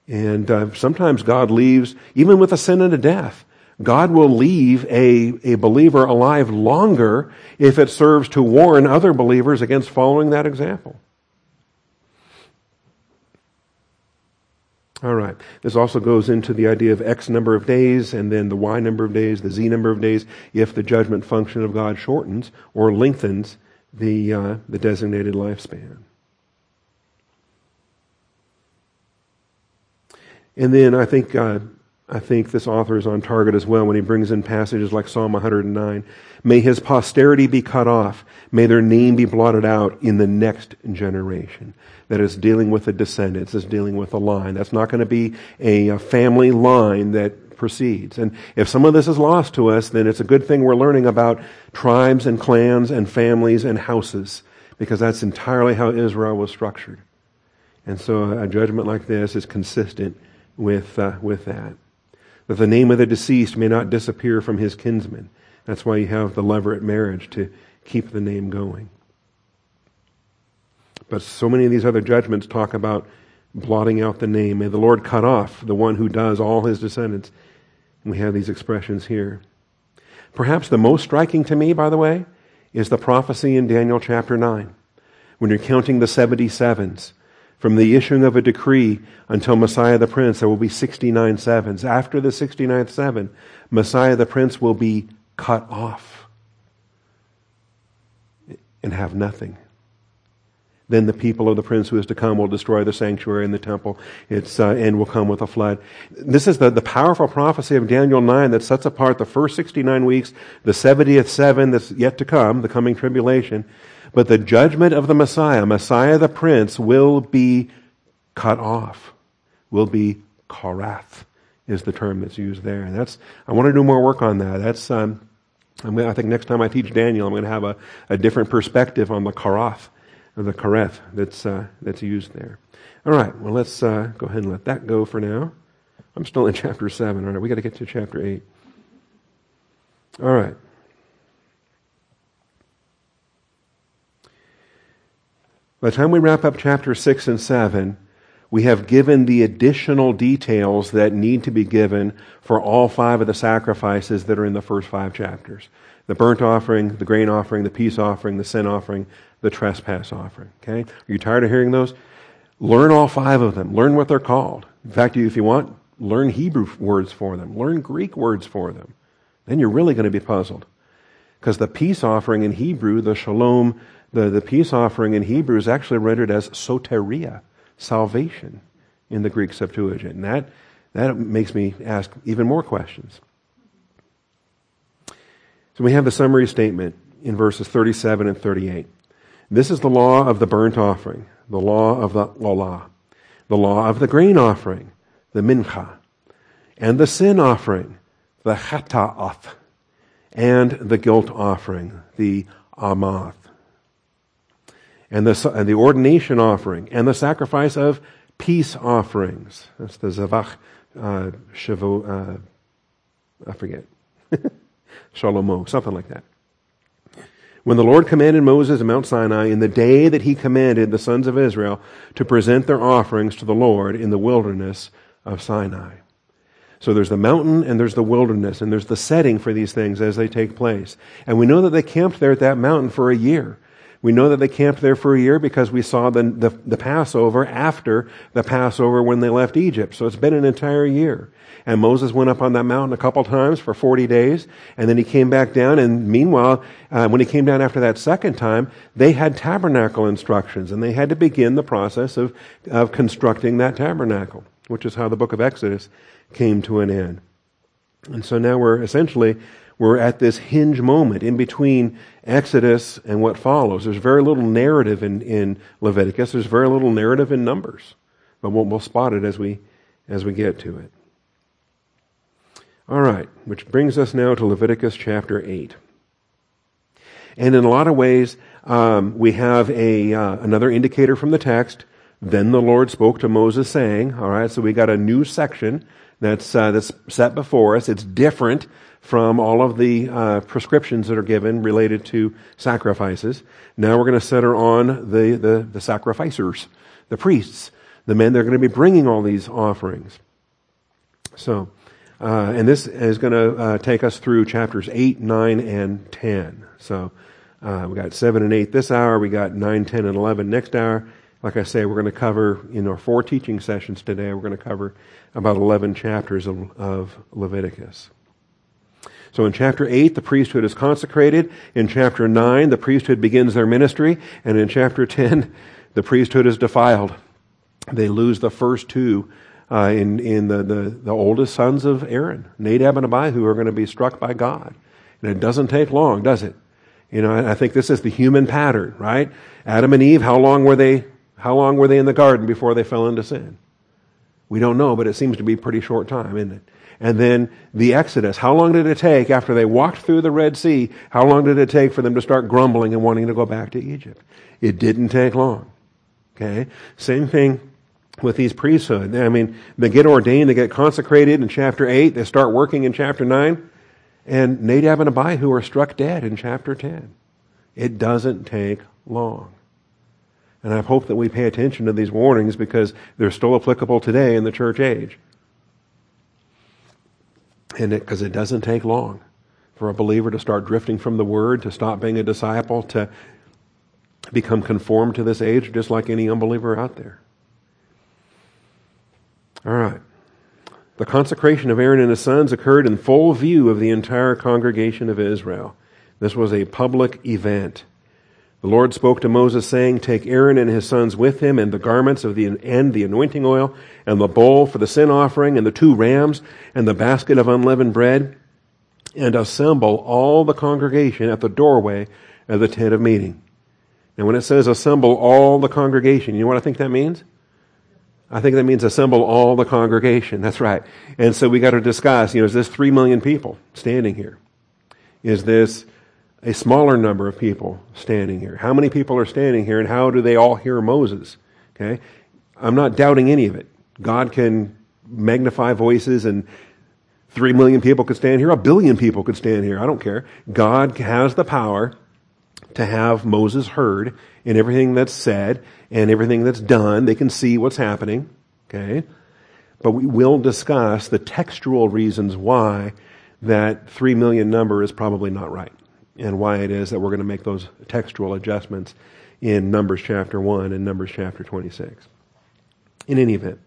And uh, sometimes God leaves, even with a sin and a death, God will leave a, a believer alive longer if it serves to warn other believers against following that example. All right. This also goes into the idea of X number of days and then the Y number of days, the Z number of days, if the judgment function of God shortens or lengthens the, uh, the designated lifespan. And then I think uh, I think this author is on target as well when he brings in passages like Psalm 109. May his posterity be cut off. May their name be blotted out in the next generation. That is dealing with the descendants, is dealing with a line. That's not going to be a, family line that proceeds. And if some of this is lost to us, then it's a good thing we're learning about tribes and clans and families and houses, because that's entirely how Israel was structured. And so a judgment like this is consistent with, uh, with that. That the name of the deceased may not disappear from his kinsmen. That's why you have the levirate marriage to keep the name going. But so many of these other judgments talk about blotting out the name. May the Lord cut off the one who does all his descendants. And we have these expressions here. Perhaps the most striking to me, by the way, is the prophecy in Daniel chapter 9. When you're counting the 77s, from the issuing of a decree until Messiah the Prince, there will be 69 sevens. After the 69th seven, Messiah the Prince will be cut off and have nothing. Then the people of the prince who is to come will destroy the sanctuary and the temple. Its uh, end will come with a flood. This is the, the powerful prophecy of Daniel 9 that sets apart the first 69 weeks, the 70th seven that's yet to come, the coming tribulation, but the judgment of the Messiah, Messiah the Prince, will be cut off, will be karath, is the term that's used there. And that's, I want to do more work on that. That's, um, i think next time I teach Daniel, I'm going to have a, a different perspective on the karath, or the kareth that's, uh, that's used there. All right, well, let's uh, go ahead and let that go for now. I'm still in chapter 7. All right, we got to get to chapter 8. All right. By the time we wrap up chapter 6 and 7, we have given the additional details that need to be given for all five of the sacrifices that are in the first five chapters the burnt offering, the grain offering, the peace offering, the sin offering, the trespass offering. Okay? Are you tired of hearing those? Learn all five of them. Learn what they're called. In fact, if you want, learn Hebrew words for them, learn Greek words for them. Then you're really going to be puzzled. Because the peace offering in Hebrew, the shalom, the, the peace offering in Hebrew is actually rendered as soteria, salvation, in the Greek Septuagint. And that, that makes me ask even more questions. So we have the summary statement in verses 37 and 38. This is the law of the burnt offering, the law of the lalah, the law of the grain offering, the mincha, and the sin offering, the chata'ath, and the guilt offering, the amath and the, and the ordination offering, and the sacrifice of peace offerings. That's the Zavach uh, Shavu, uh, I forget. Shalomo, something like that. When the Lord commanded Moses at Mount Sinai in the day that he commanded the sons of Israel to present their offerings to the Lord in the wilderness of Sinai. So there's the mountain and there's the wilderness and there's the setting for these things as they take place. And we know that they camped there at that mountain for a year. We know that they camped there for a year because we saw the, the, the, Passover after the Passover when they left Egypt. So it's been an entire year. And Moses went up on that mountain a couple times for 40 days, and then he came back down. And meanwhile, uh, when he came down after that second time, they had tabernacle instructions, and they had to begin the process of, of constructing that tabernacle, which is how the book of Exodus came to an end. And so now we're essentially we're at this hinge moment in between Exodus and what follows. There's very little narrative in, in Leviticus. There's very little narrative in Numbers. But we'll, we'll spot it as we, as we get to it. All right, which brings us now to Leviticus chapter 8. And in a lot of ways, um, we have a, uh, another indicator from the text. Then the Lord spoke to Moses saying, all right, so we got a new section that's, uh, that's set before us. It's different from all of the uh, prescriptions that are given related to sacrifices. Now we're going to center on the, the, the sacrificers, the priests, the men that are going to be bringing all these offerings. So, uh, and this is going to uh, take us through chapters 8, 9, and 10. So, uh, we got 7 and 8 this hour. We got 9, 10, and 11 next hour. Like I say, we're going to cover, in our four teaching sessions today, we're going to cover about 11 chapters of, of Leviticus. So in chapter 8, the priesthood is consecrated. In chapter 9, the priesthood begins their ministry. And in chapter 10, the priesthood is defiled. They lose the first two uh, in, in the, the, the oldest sons of Aaron, Nadab and Abihu, who are going to be struck by God. And it doesn't take long, does it? You know, I think this is the human pattern, right? Adam and Eve, how long were they, how long were they in the garden before they fell into sin? We don't know, but it seems to be a pretty short time, isn't it? And then the Exodus. How long did it take after they walked through the Red Sea? How long did it take for them to start grumbling and wanting to go back to Egypt? It didn't take long. Okay? Same thing with these priesthood. I mean, they get ordained, they get consecrated in chapter 8, they start working in chapter 9, and Nadab and Abihu are struck dead in chapter 10. It doesn't take long. And I hope that we pay attention to these warnings because they're still applicable today in the church age. And because it, it doesn't take long for a believer to start drifting from the word, to stop being a disciple, to become conformed to this age, just like any unbeliever out there. All right. The consecration of Aaron and his sons occurred in full view of the entire congregation of Israel. This was a public event. The Lord spoke to Moses, saying, Take Aaron and his sons with him, and the garments of the and the anointing oil, and the bowl for the sin offering, and the two rams, and the basket of unleavened bread, and assemble all the congregation at the doorway of the tent of meeting. And when it says assemble all the congregation, you know what I think that means? I think that means assemble all the congregation. That's right. And so we got to discuss, you know, is this three million people standing here? Is this a smaller number of people standing here. How many people are standing here and how do they all hear Moses? Okay? I'm not doubting any of it. God can magnify voices and three million people could stand here, a billion people could stand here. I don't care. God has the power to have Moses heard in everything that's said and everything that's done. They can see what's happening. Okay? But we will discuss the textual reasons why that three million number is probably not right and why it is that we're going to make those textual adjustments in Numbers chapter 1 and Numbers chapter 26. In any event,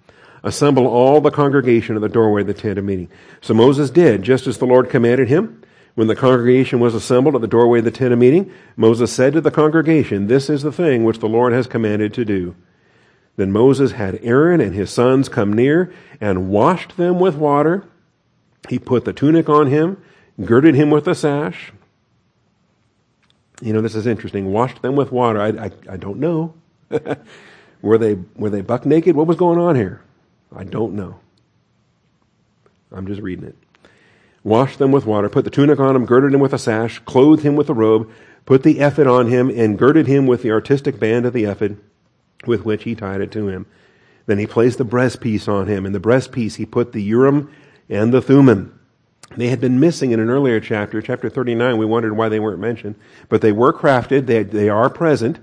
assemble all the congregation at the doorway of the tent of meeting. So Moses did, just as the Lord commanded him. When the congregation was assembled at the doorway of the tent of meeting, Moses said to the congregation, This is the thing which the Lord has commanded to do. Then Moses had Aaron and his sons come near and washed them with water. He put the tunic on him, girded him with a sash, you know, this is interesting. Washed them with water. I, I, I don't know. were they were they buck naked? What was going on here? I don't know. I'm just reading it. Washed them with water, put the tunic on him, girded him with a sash, clothed him with a robe, put the ephod on him, and girded him with the artistic band of the ephod, with which he tied it to him. Then he placed the breastpiece on him. In the breastpiece he put the Urim and the Thummim. They had been missing in an earlier chapter, chapter 39. We wondered why they weren't mentioned. But they were crafted, they, they are present,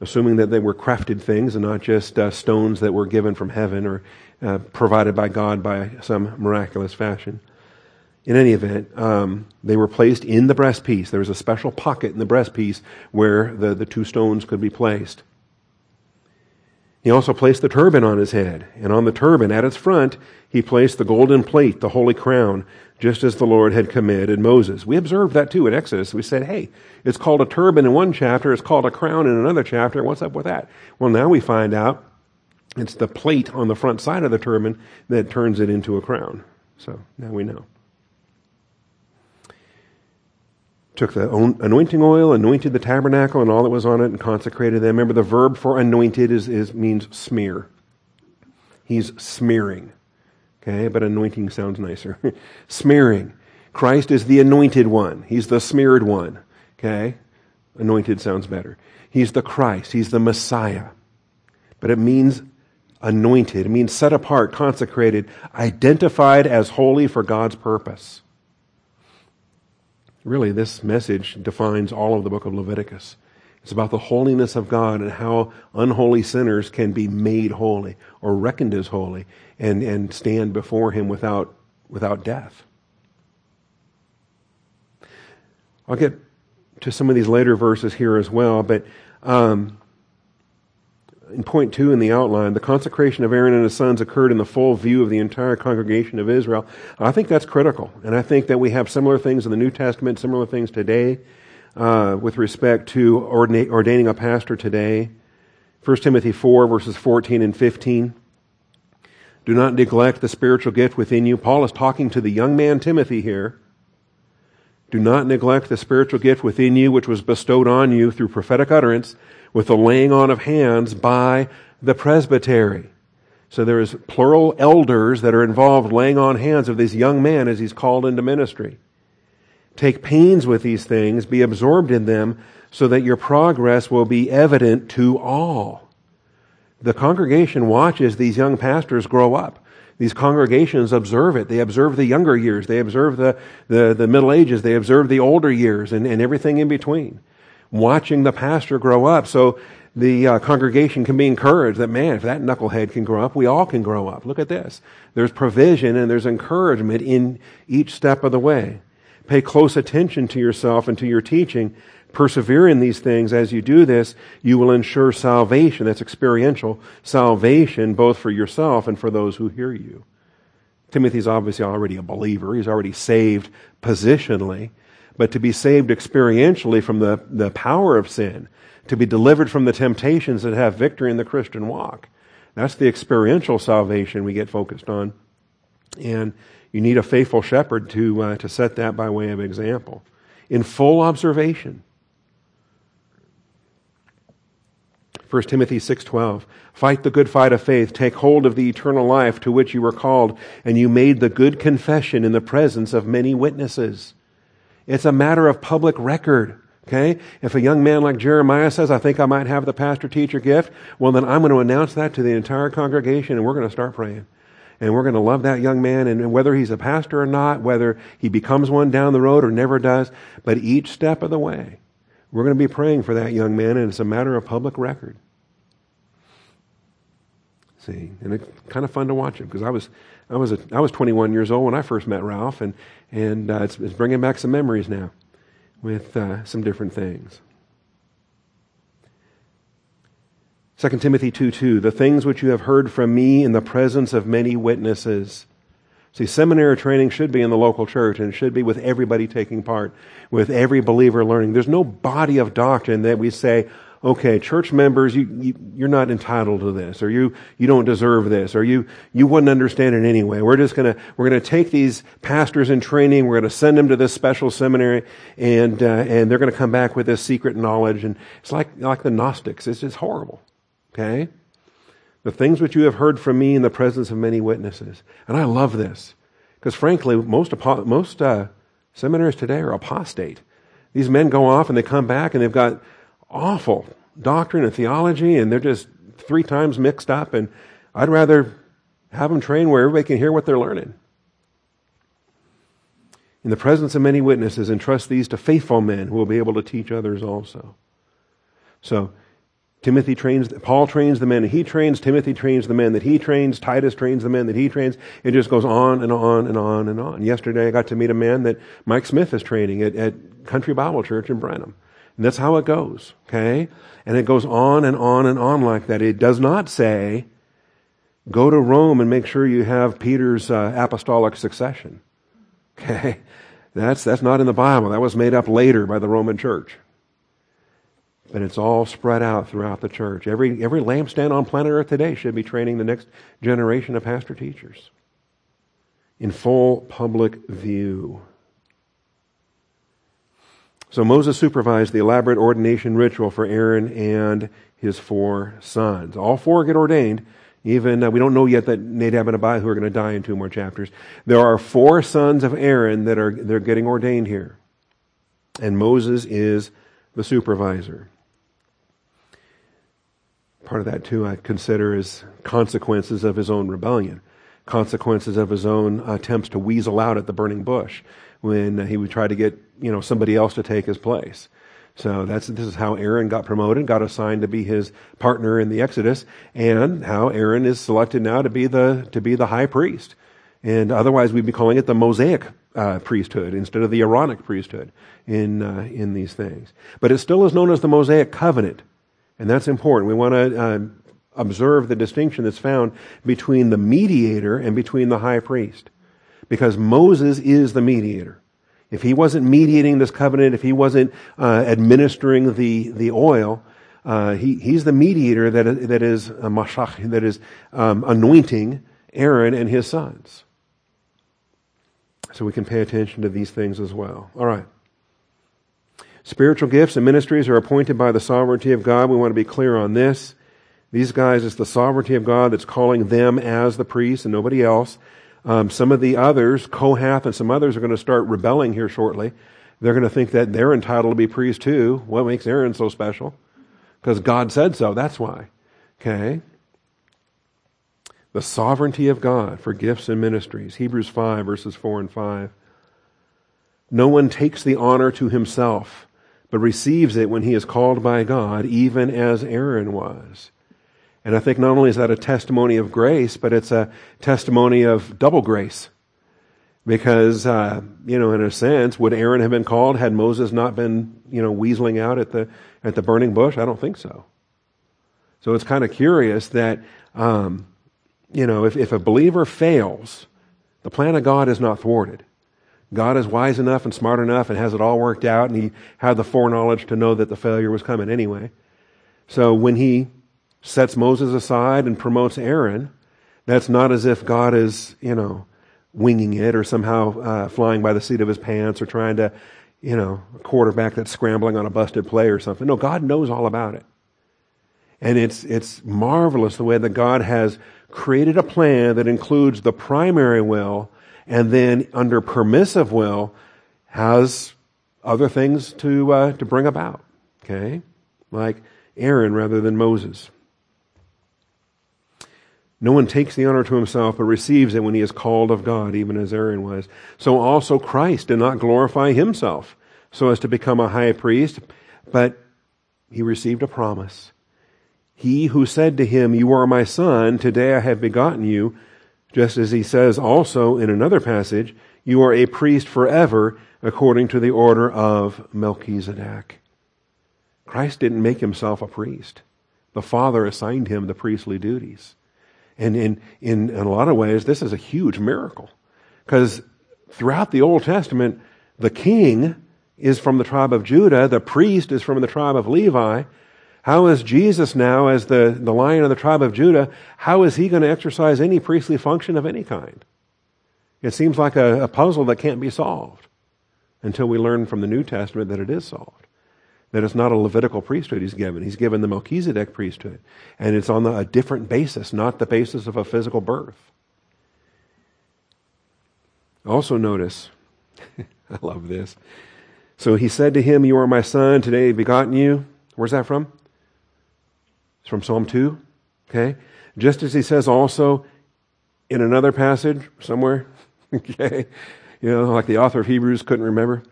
assuming that they were crafted things and not just uh, stones that were given from heaven or uh, provided by God by some miraculous fashion. In any event, um, they were placed in the breastpiece. There was a special pocket in the breastpiece where the, the two stones could be placed. He also placed the turban on his head, and on the turban at its front he placed the golden plate, the holy crown, just as the Lord had commanded Moses. We observed that too in Exodus. We said, hey, it's called a turban in one chapter, it's called a crown in another chapter. What's up with that? Well, now we find out it's the plate on the front side of the turban that turns it into a crown. So now we know. Took the anointing oil, anointed the tabernacle and all that was on it, and consecrated them. Remember, the verb for anointed is, is means smear. He's smearing. Okay, but anointing sounds nicer. smearing. Christ is the anointed one. He's the smeared one. Okay? Anointed sounds better. He's the Christ. He's the Messiah. But it means anointed. It means set apart, consecrated, identified as holy for God's purpose. Really, this message defines all of the book of Leviticus. It's about the holiness of God and how unholy sinners can be made holy or reckoned as holy and, and stand before Him without, without death. I'll get to some of these later verses here as well, but um, in point two in the outline, the consecration of Aaron and his sons occurred in the full view of the entire congregation of Israel. I think that's critical. And I think that we have similar things in the New Testament, similar things today uh, with respect to ordina- ordaining a pastor today. 1 Timothy 4, verses 14 and 15. Do not neglect the spiritual gift within you. Paul is talking to the young man Timothy here. Do not neglect the spiritual gift within you, which was bestowed on you through prophetic utterance with the laying on of hands by the presbytery. So there is plural elders that are involved laying on hands of this young man as he's called into ministry. Take pains with these things, be absorbed in them, so that your progress will be evident to all. The congregation watches these young pastors grow up. These congregations observe it. They observe the younger years. They observe the, the, the middle ages. They observe the older years and, and everything in between. Watching the pastor grow up. So the uh, congregation can be encouraged that, man, if that knucklehead can grow up, we all can grow up. Look at this. There's provision and there's encouragement in each step of the way. Pay close attention to yourself and to your teaching. Persevere in these things. As you do this, you will ensure salvation. That's experiential salvation, both for yourself and for those who hear you. Timothy's obviously already a believer. He's already saved positionally. But to be saved experientially from the, the power of sin, to be delivered from the temptations that have victory in the Christian walk. That's the experiential salvation we get focused on. And you need a faithful shepherd to, uh, to set that by way of example. In full observation. 1 Timothy 6:12 Fight the good fight of faith take hold of the eternal life to which you were called and you made the good confession in the presence of many witnesses. It's a matter of public record. Okay? If a young man like Jeremiah says, I think I might have the pastor teacher gift, well, then I'm going to announce that to the entire congregation and we're going to start praying. And we're going to love that young man and whether he's a pastor or not, whether he becomes one down the road or never does, but each step of the way, we're going to be praying for that young man and it's a matter of public record. See, and it's kind of fun to watch him because I was, I was, a, I was 21 years old when I first met Ralph, and and uh, it's, it's bringing back some memories now with uh, some different things. 2 Timothy 2 2, the things which you have heard from me in the presence of many witnesses. See, seminary training should be in the local church and it should be with everybody taking part, with every believer learning. There's no body of doctrine that we say, okay, church members, you, you, you're not entitled to this, or you, you don't deserve this, or you, you wouldn't understand it anyway. We're just gonna, we're gonna take these pastors in training, we're gonna send them to this special seminary, and, uh, and they're gonna come back with this secret knowledge, and it's like, like the Gnostics. It's just horrible. Okay? The things which you have heard from me in the presence of many witnesses. And I love this. Because frankly, most, most, uh, seminaries today are apostate. These men go off and they come back and they've got awful doctrine and theology, and they're just three times mixed up. And I'd rather have them train where everybody can hear what they're learning. In the presence of many witnesses, entrust these to faithful men who will be able to teach others also. So, Timothy trains, Paul trains the men that he trains, Timothy trains the men that he trains, Titus trains the men that he trains. It just goes on and on and on and on. Yesterday I got to meet a man that Mike Smith is training at, at Country Bible Church in Brenham. And that's how it goes, okay? And it goes on and on and on like that. It does not say, go to Rome and make sure you have Peter's uh, apostolic succession. Okay? That's, that's not in the Bible. That was made up later by the Roman church. But it's all spread out throughout the church. Every, every lampstand on planet Earth today should be training the next generation of pastor teachers in full public view. So Moses supervised the elaborate ordination ritual for Aaron and his four sons. All four get ordained. Even uh, we don't know yet that Nadab and Abihu are going to die in two more chapters. There are four sons of Aaron that are they're getting ordained here, and Moses is the supervisor. Part of that too, I consider is consequences of his own rebellion, consequences of his own attempts to weasel out at the burning bush when he would try to get you know somebody else to take his place. So that's this is how Aaron got promoted, got assigned to be his partner in the Exodus, and how Aaron is selected now to be the to be the high priest. And otherwise, we'd be calling it the Mosaic uh, priesthood instead of the Aaronic priesthood in uh, in these things. But it still is known as the Mosaic covenant, and that's important. We want to uh, observe the distinction that's found between the mediator and between the high priest because Moses is the mediator. If he wasn't mediating this covenant, if he wasn't uh, administering the, the oil, uh, he, he's the mediator that, that is a mashach, that is um, anointing Aaron and his sons. So we can pay attention to these things as well. All right. Spiritual gifts and ministries are appointed by the sovereignty of God. We want to be clear on this. These guys, it's the sovereignty of God that's calling them as the priests and nobody else. Um, some of the others, Kohath and some others, are going to start rebelling here shortly. They're going to think that they're entitled to be priests too. What makes Aaron so special? Because God said so. That's why. Okay. The sovereignty of God for gifts and ministries. Hebrews 5, verses 4 and 5. No one takes the honor to himself, but receives it when he is called by God, even as Aaron was. And I think not only is that a testimony of grace, but it's a testimony of double grace. Because, uh, you know, in a sense, would Aaron have been called had Moses not been, you know, weaseling out at the, at the burning bush? I don't think so. So it's kind of curious that, um, you know, if, if a believer fails, the plan of God is not thwarted. God is wise enough and smart enough and has it all worked out, and he had the foreknowledge to know that the failure was coming anyway. So when he sets Moses aside and promotes Aaron, that's not as if God is, you know, winging it or somehow uh, flying by the seat of his pants or trying to, you know, a quarterback that's scrambling on a busted play or something. No, God knows all about it. And it's, it's marvelous the way that God has created a plan that includes the primary will and then under permissive will has other things to, uh, to bring about. Okay? Like Aaron rather than Moses. No one takes the honor to himself, but receives it when he is called of God, even as Aaron was. So also Christ did not glorify himself so as to become a high priest, but he received a promise. He who said to him, You are my son, today I have begotten you, just as he says also in another passage, You are a priest forever, according to the order of Melchizedek. Christ didn't make himself a priest. The Father assigned him the priestly duties. And in, in, in a lot of ways, this is a huge miracle. Because throughout the Old Testament, the king is from the tribe of Judah, the priest is from the tribe of Levi. How is Jesus now, as the, the lion of the tribe of Judah, how is he going to exercise any priestly function of any kind? It seems like a, a puzzle that can't be solved until we learn from the New Testament that it is solved that it's not a Levitical priesthood he's given. He's given the Melchizedek priesthood. And it's on the, a different basis, not the basis of a physical birth. Also, notice, I love this. So he said to him, You are my son, today begotten you. Where's that from? It's from Psalm 2. Okay. Just as he says also in another passage somewhere. okay. You know, like the author of Hebrews couldn't remember.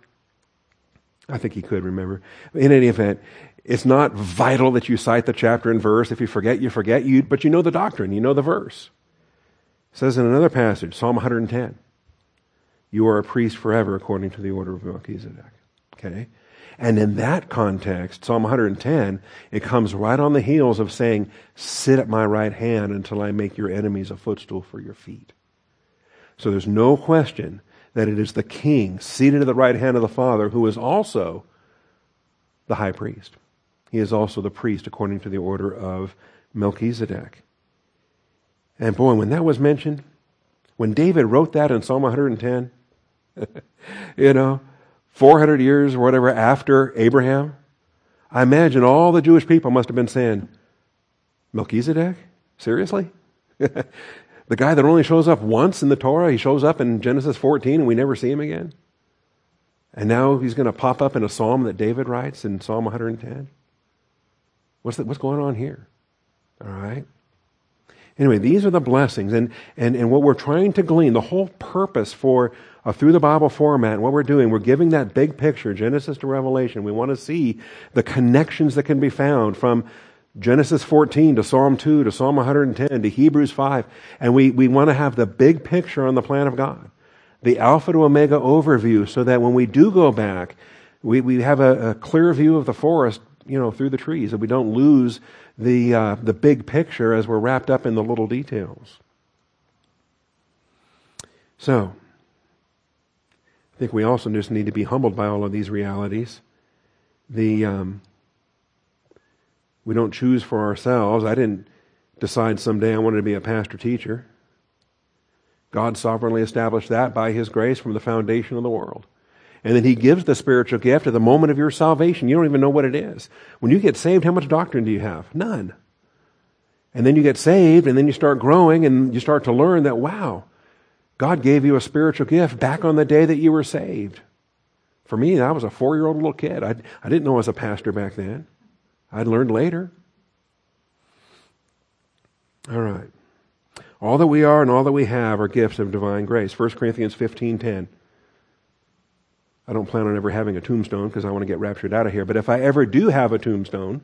I think he could remember. In any event, it's not vital that you cite the chapter and verse. If you forget, you forget. You, but you know the doctrine. You know the verse. It says in another passage, Psalm 110, you are a priest forever according to the order of Melchizedek. Okay? And in that context, Psalm 110, it comes right on the heels of saying, sit at my right hand until I make your enemies a footstool for your feet. So there's no question that it is the king seated at the right hand of the Father who is also the high priest. He is also the priest according to the order of Melchizedek. And boy, when that was mentioned, when David wrote that in Psalm 110, you know, 400 years or whatever after Abraham, I imagine all the Jewish people must have been saying, Melchizedek? Seriously? The guy that only shows up once in the Torah, he shows up in Genesis 14 and we never see him again. And now he's going to pop up in a psalm that David writes in Psalm 110. What's, the, what's going on here? All right. Anyway, these are the blessings and, and, and what we're trying to glean, the whole purpose for through the Bible format, what we're doing, we're giving that big picture, Genesis to Revelation. We want to see the connections that can be found from Genesis 14 to Psalm 2 to Psalm 110 to Hebrews 5. And we, we want to have the big picture on the plan of God, the Alpha to Omega overview, so that when we do go back, we, we have a, a clear view of the forest, you know, through the trees, that we don't lose the, uh, the big picture as we're wrapped up in the little details. So, I think we also just need to be humbled by all of these realities. The, um, we don't choose for ourselves. I didn't decide someday I wanted to be a pastor teacher. God sovereignly established that by His grace from the foundation of the world. And then He gives the spiritual gift at the moment of your salvation. You don't even know what it is. When you get saved, how much doctrine do you have? None. And then you get saved, and then you start growing, and you start to learn that, wow, God gave you a spiritual gift back on the day that you were saved. For me, I was a four year old little kid. I, I didn't know I was a pastor back then. I'd learned later. All right. All that we are and all that we have are gifts of divine grace. 1 Corinthians 15:10. I don't plan on ever having a tombstone because I want to get raptured out of here, but if I ever do have a tombstone,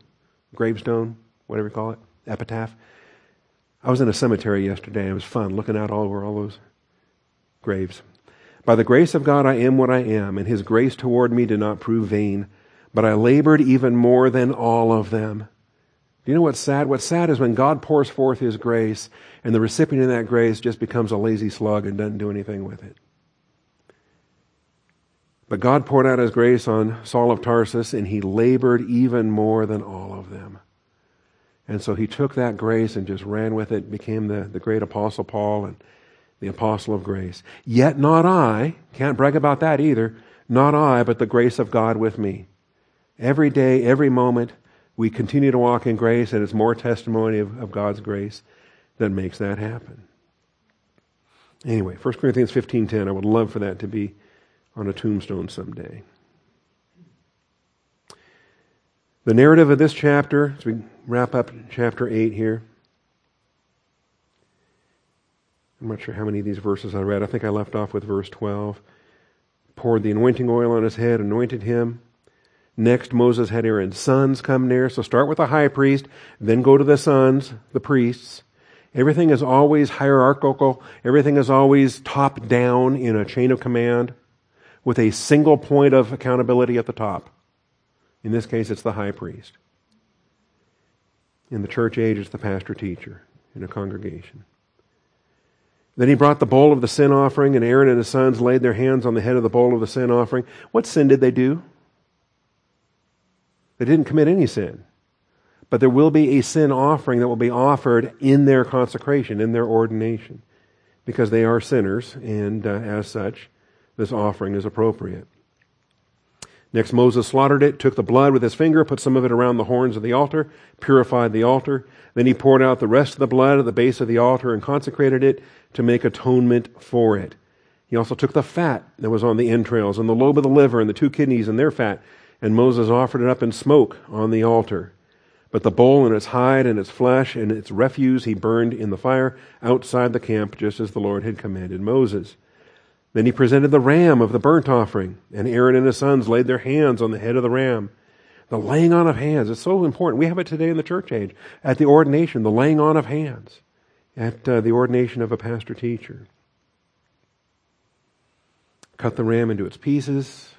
gravestone, whatever you call it, epitaph, I was in a cemetery yesterday. It was fun looking out all over all those graves. By the grace of God I am what I am, and his grace toward me did not prove vain, but I labored even more than all of them. Do you know what's sad? What's sad is when God pours forth his grace and the recipient of that grace just becomes a lazy slug and doesn't do anything with it. But God poured out his grace on Saul of Tarsus and he labored even more than all of them. And so he took that grace and just ran with it, became the, the great apostle Paul and the apostle of grace. Yet not I, can't brag about that either, not I, but the grace of God with me. Every day, every moment, we continue to walk in grace, and it's more testimony of, of God's grace that makes that happen. Anyway, 1 Corinthians 15.10, I would love for that to be on a tombstone someday. The narrative of this chapter, as we wrap up chapter 8 here, I'm not sure how many of these verses I read. I think I left off with verse 12. Poured the anointing oil on his head, anointed him. Next, Moses had Aaron's sons come near. So start with the high priest, then go to the sons, the priests. Everything is always hierarchical. Everything is always top down in a chain of command with a single point of accountability at the top. In this case, it's the high priest. In the church age, it's the pastor teacher in a congregation. Then he brought the bowl of the sin offering, and Aaron and his sons laid their hands on the head of the bowl of the sin offering. What sin did they do? They didn't commit any sin. But there will be a sin offering that will be offered in their consecration, in their ordination, because they are sinners, and uh, as such, this offering is appropriate. Next, Moses slaughtered it, took the blood with his finger, put some of it around the horns of the altar, purified the altar. Then he poured out the rest of the blood at the base of the altar and consecrated it to make atonement for it. He also took the fat that was on the entrails and the lobe of the liver and the two kidneys and their fat and Moses offered it up in smoke on the altar. But the bull and its hide and its flesh and its refuse he burned in the fire outside the camp, just as the Lord had commanded Moses. Then he presented the ram of the burnt offering, and Aaron and his sons laid their hands on the head of the ram. The laying on of hands is so important. We have it today in the church age. At the ordination, the laying on of hands. At uh, the ordination of a pastor teacher. Cut the ram into its pieces,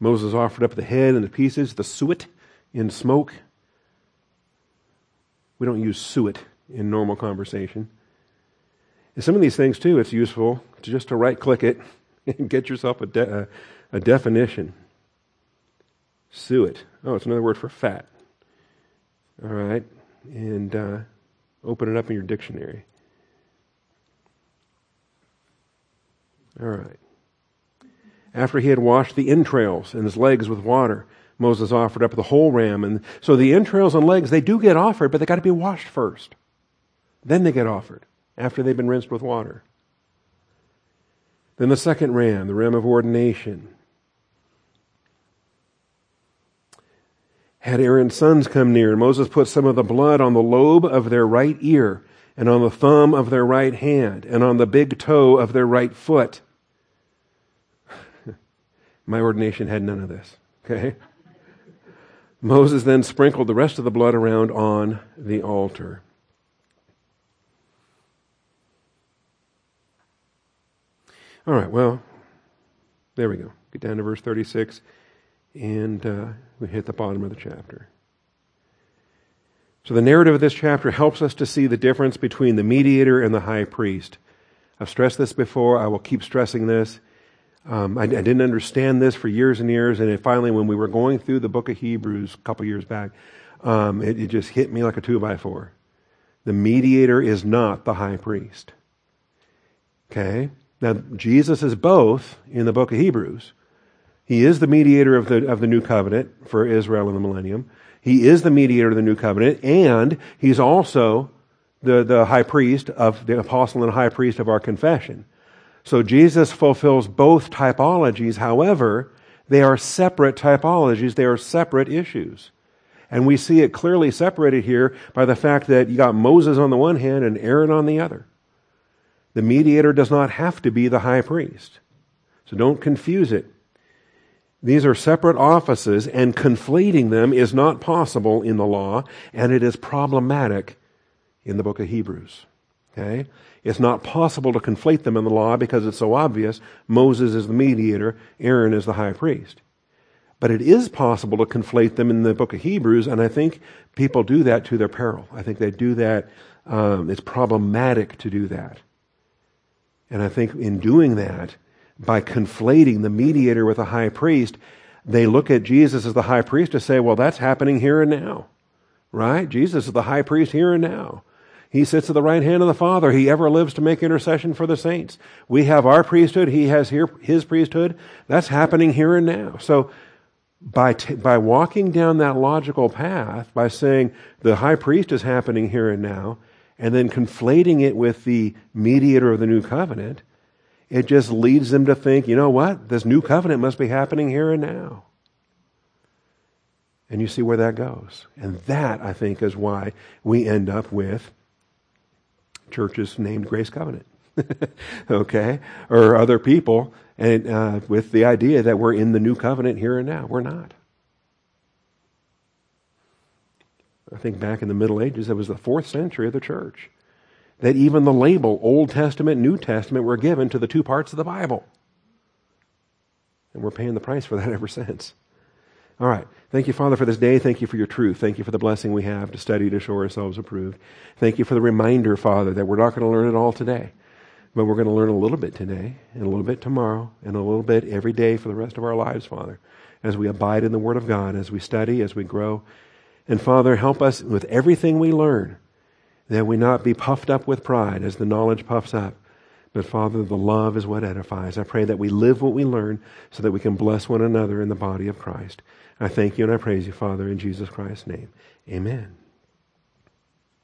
Moses offered up the head and the pieces, the suet in smoke. We don't use suet in normal conversation. And some of these things, too, it's useful to just to right click it and get yourself a, de- a, a definition. Suet. Oh, it's another word for fat. All right. And uh, open it up in your dictionary. All right. After he had washed the entrails and his legs with water, Moses offered up the whole ram. And so the entrails and legs, they do get offered, but they got to be washed first. Then they get offered after they've been rinsed with water. Then the second ram, the ram of ordination. Had Aaron's sons come near, and Moses put some of the blood on the lobe of their right ear, and on the thumb of their right hand, and on the big toe of their right foot. My ordination had none of this. Okay? Moses then sprinkled the rest of the blood around on the altar. All right, well, there we go. Get down to verse 36, and uh, we hit the bottom of the chapter. So, the narrative of this chapter helps us to see the difference between the mediator and the high priest. I've stressed this before, I will keep stressing this. Um, I, I, didn't understand this for years and years, and finally, when we were going through the book of Hebrews a couple years back, um, it, it just hit me like a two by four. The mediator is not the high priest. Okay? Now, Jesus is both in the book of Hebrews. He is the mediator of the, of the new covenant for Israel in the millennium. He is the mediator of the new covenant, and he's also the, the high priest of the apostle and high priest of our confession. So Jesus fulfills both typologies. However, they are separate typologies. They are separate issues. And we see it clearly separated here by the fact that you got Moses on the one hand and Aaron on the other. The mediator does not have to be the high priest. So don't confuse it. These are separate offices, and conflating them is not possible in the law, and it is problematic in the book of Hebrews. Okay? It's not possible to conflate them in the law because it's so obvious. Moses is the mediator, Aaron is the high priest. But it is possible to conflate them in the book of Hebrews, and I think people do that to their peril. I think they do that. Um, it's problematic to do that. And I think in doing that, by conflating the mediator with the high priest, they look at Jesus as the high priest to say, well, that's happening here and now. Right? Jesus is the high priest here and now. He sits at the right hand of the Father. He ever lives to make intercession for the saints. We have our priesthood. He has here, his priesthood. That's happening here and now. So by, t- by walking down that logical path, by saying the high priest is happening here and now, and then conflating it with the mediator of the new covenant, it just leads them to think, you know what? This new covenant must be happening here and now. And you see where that goes. And that, I think, is why we end up with churches named Grace Covenant. okay? Or other people and uh, with the idea that we're in the new covenant here and now. We're not. I think back in the Middle Ages, it was the fourth century of the church that even the label Old Testament, New Testament were given to the two parts of the Bible. And we're paying the price for that ever since. All right. Thank you, Father, for this day. Thank you for your truth. Thank you for the blessing we have to study to show ourselves approved. Thank you for the reminder, Father, that we're not going to learn it all today. But we're going to learn a little bit today, and a little bit tomorrow, and a little bit every day for the rest of our lives, Father, as we abide in the Word of God, as we study, as we grow. And Father, help us with everything we learn, that we not be puffed up with pride as the knowledge puffs up. But Father, the love is what edifies. I pray that we live what we learn so that we can bless one another in the body of Christ. I thank you and I praise you, Father, in Jesus Christ's name. Amen.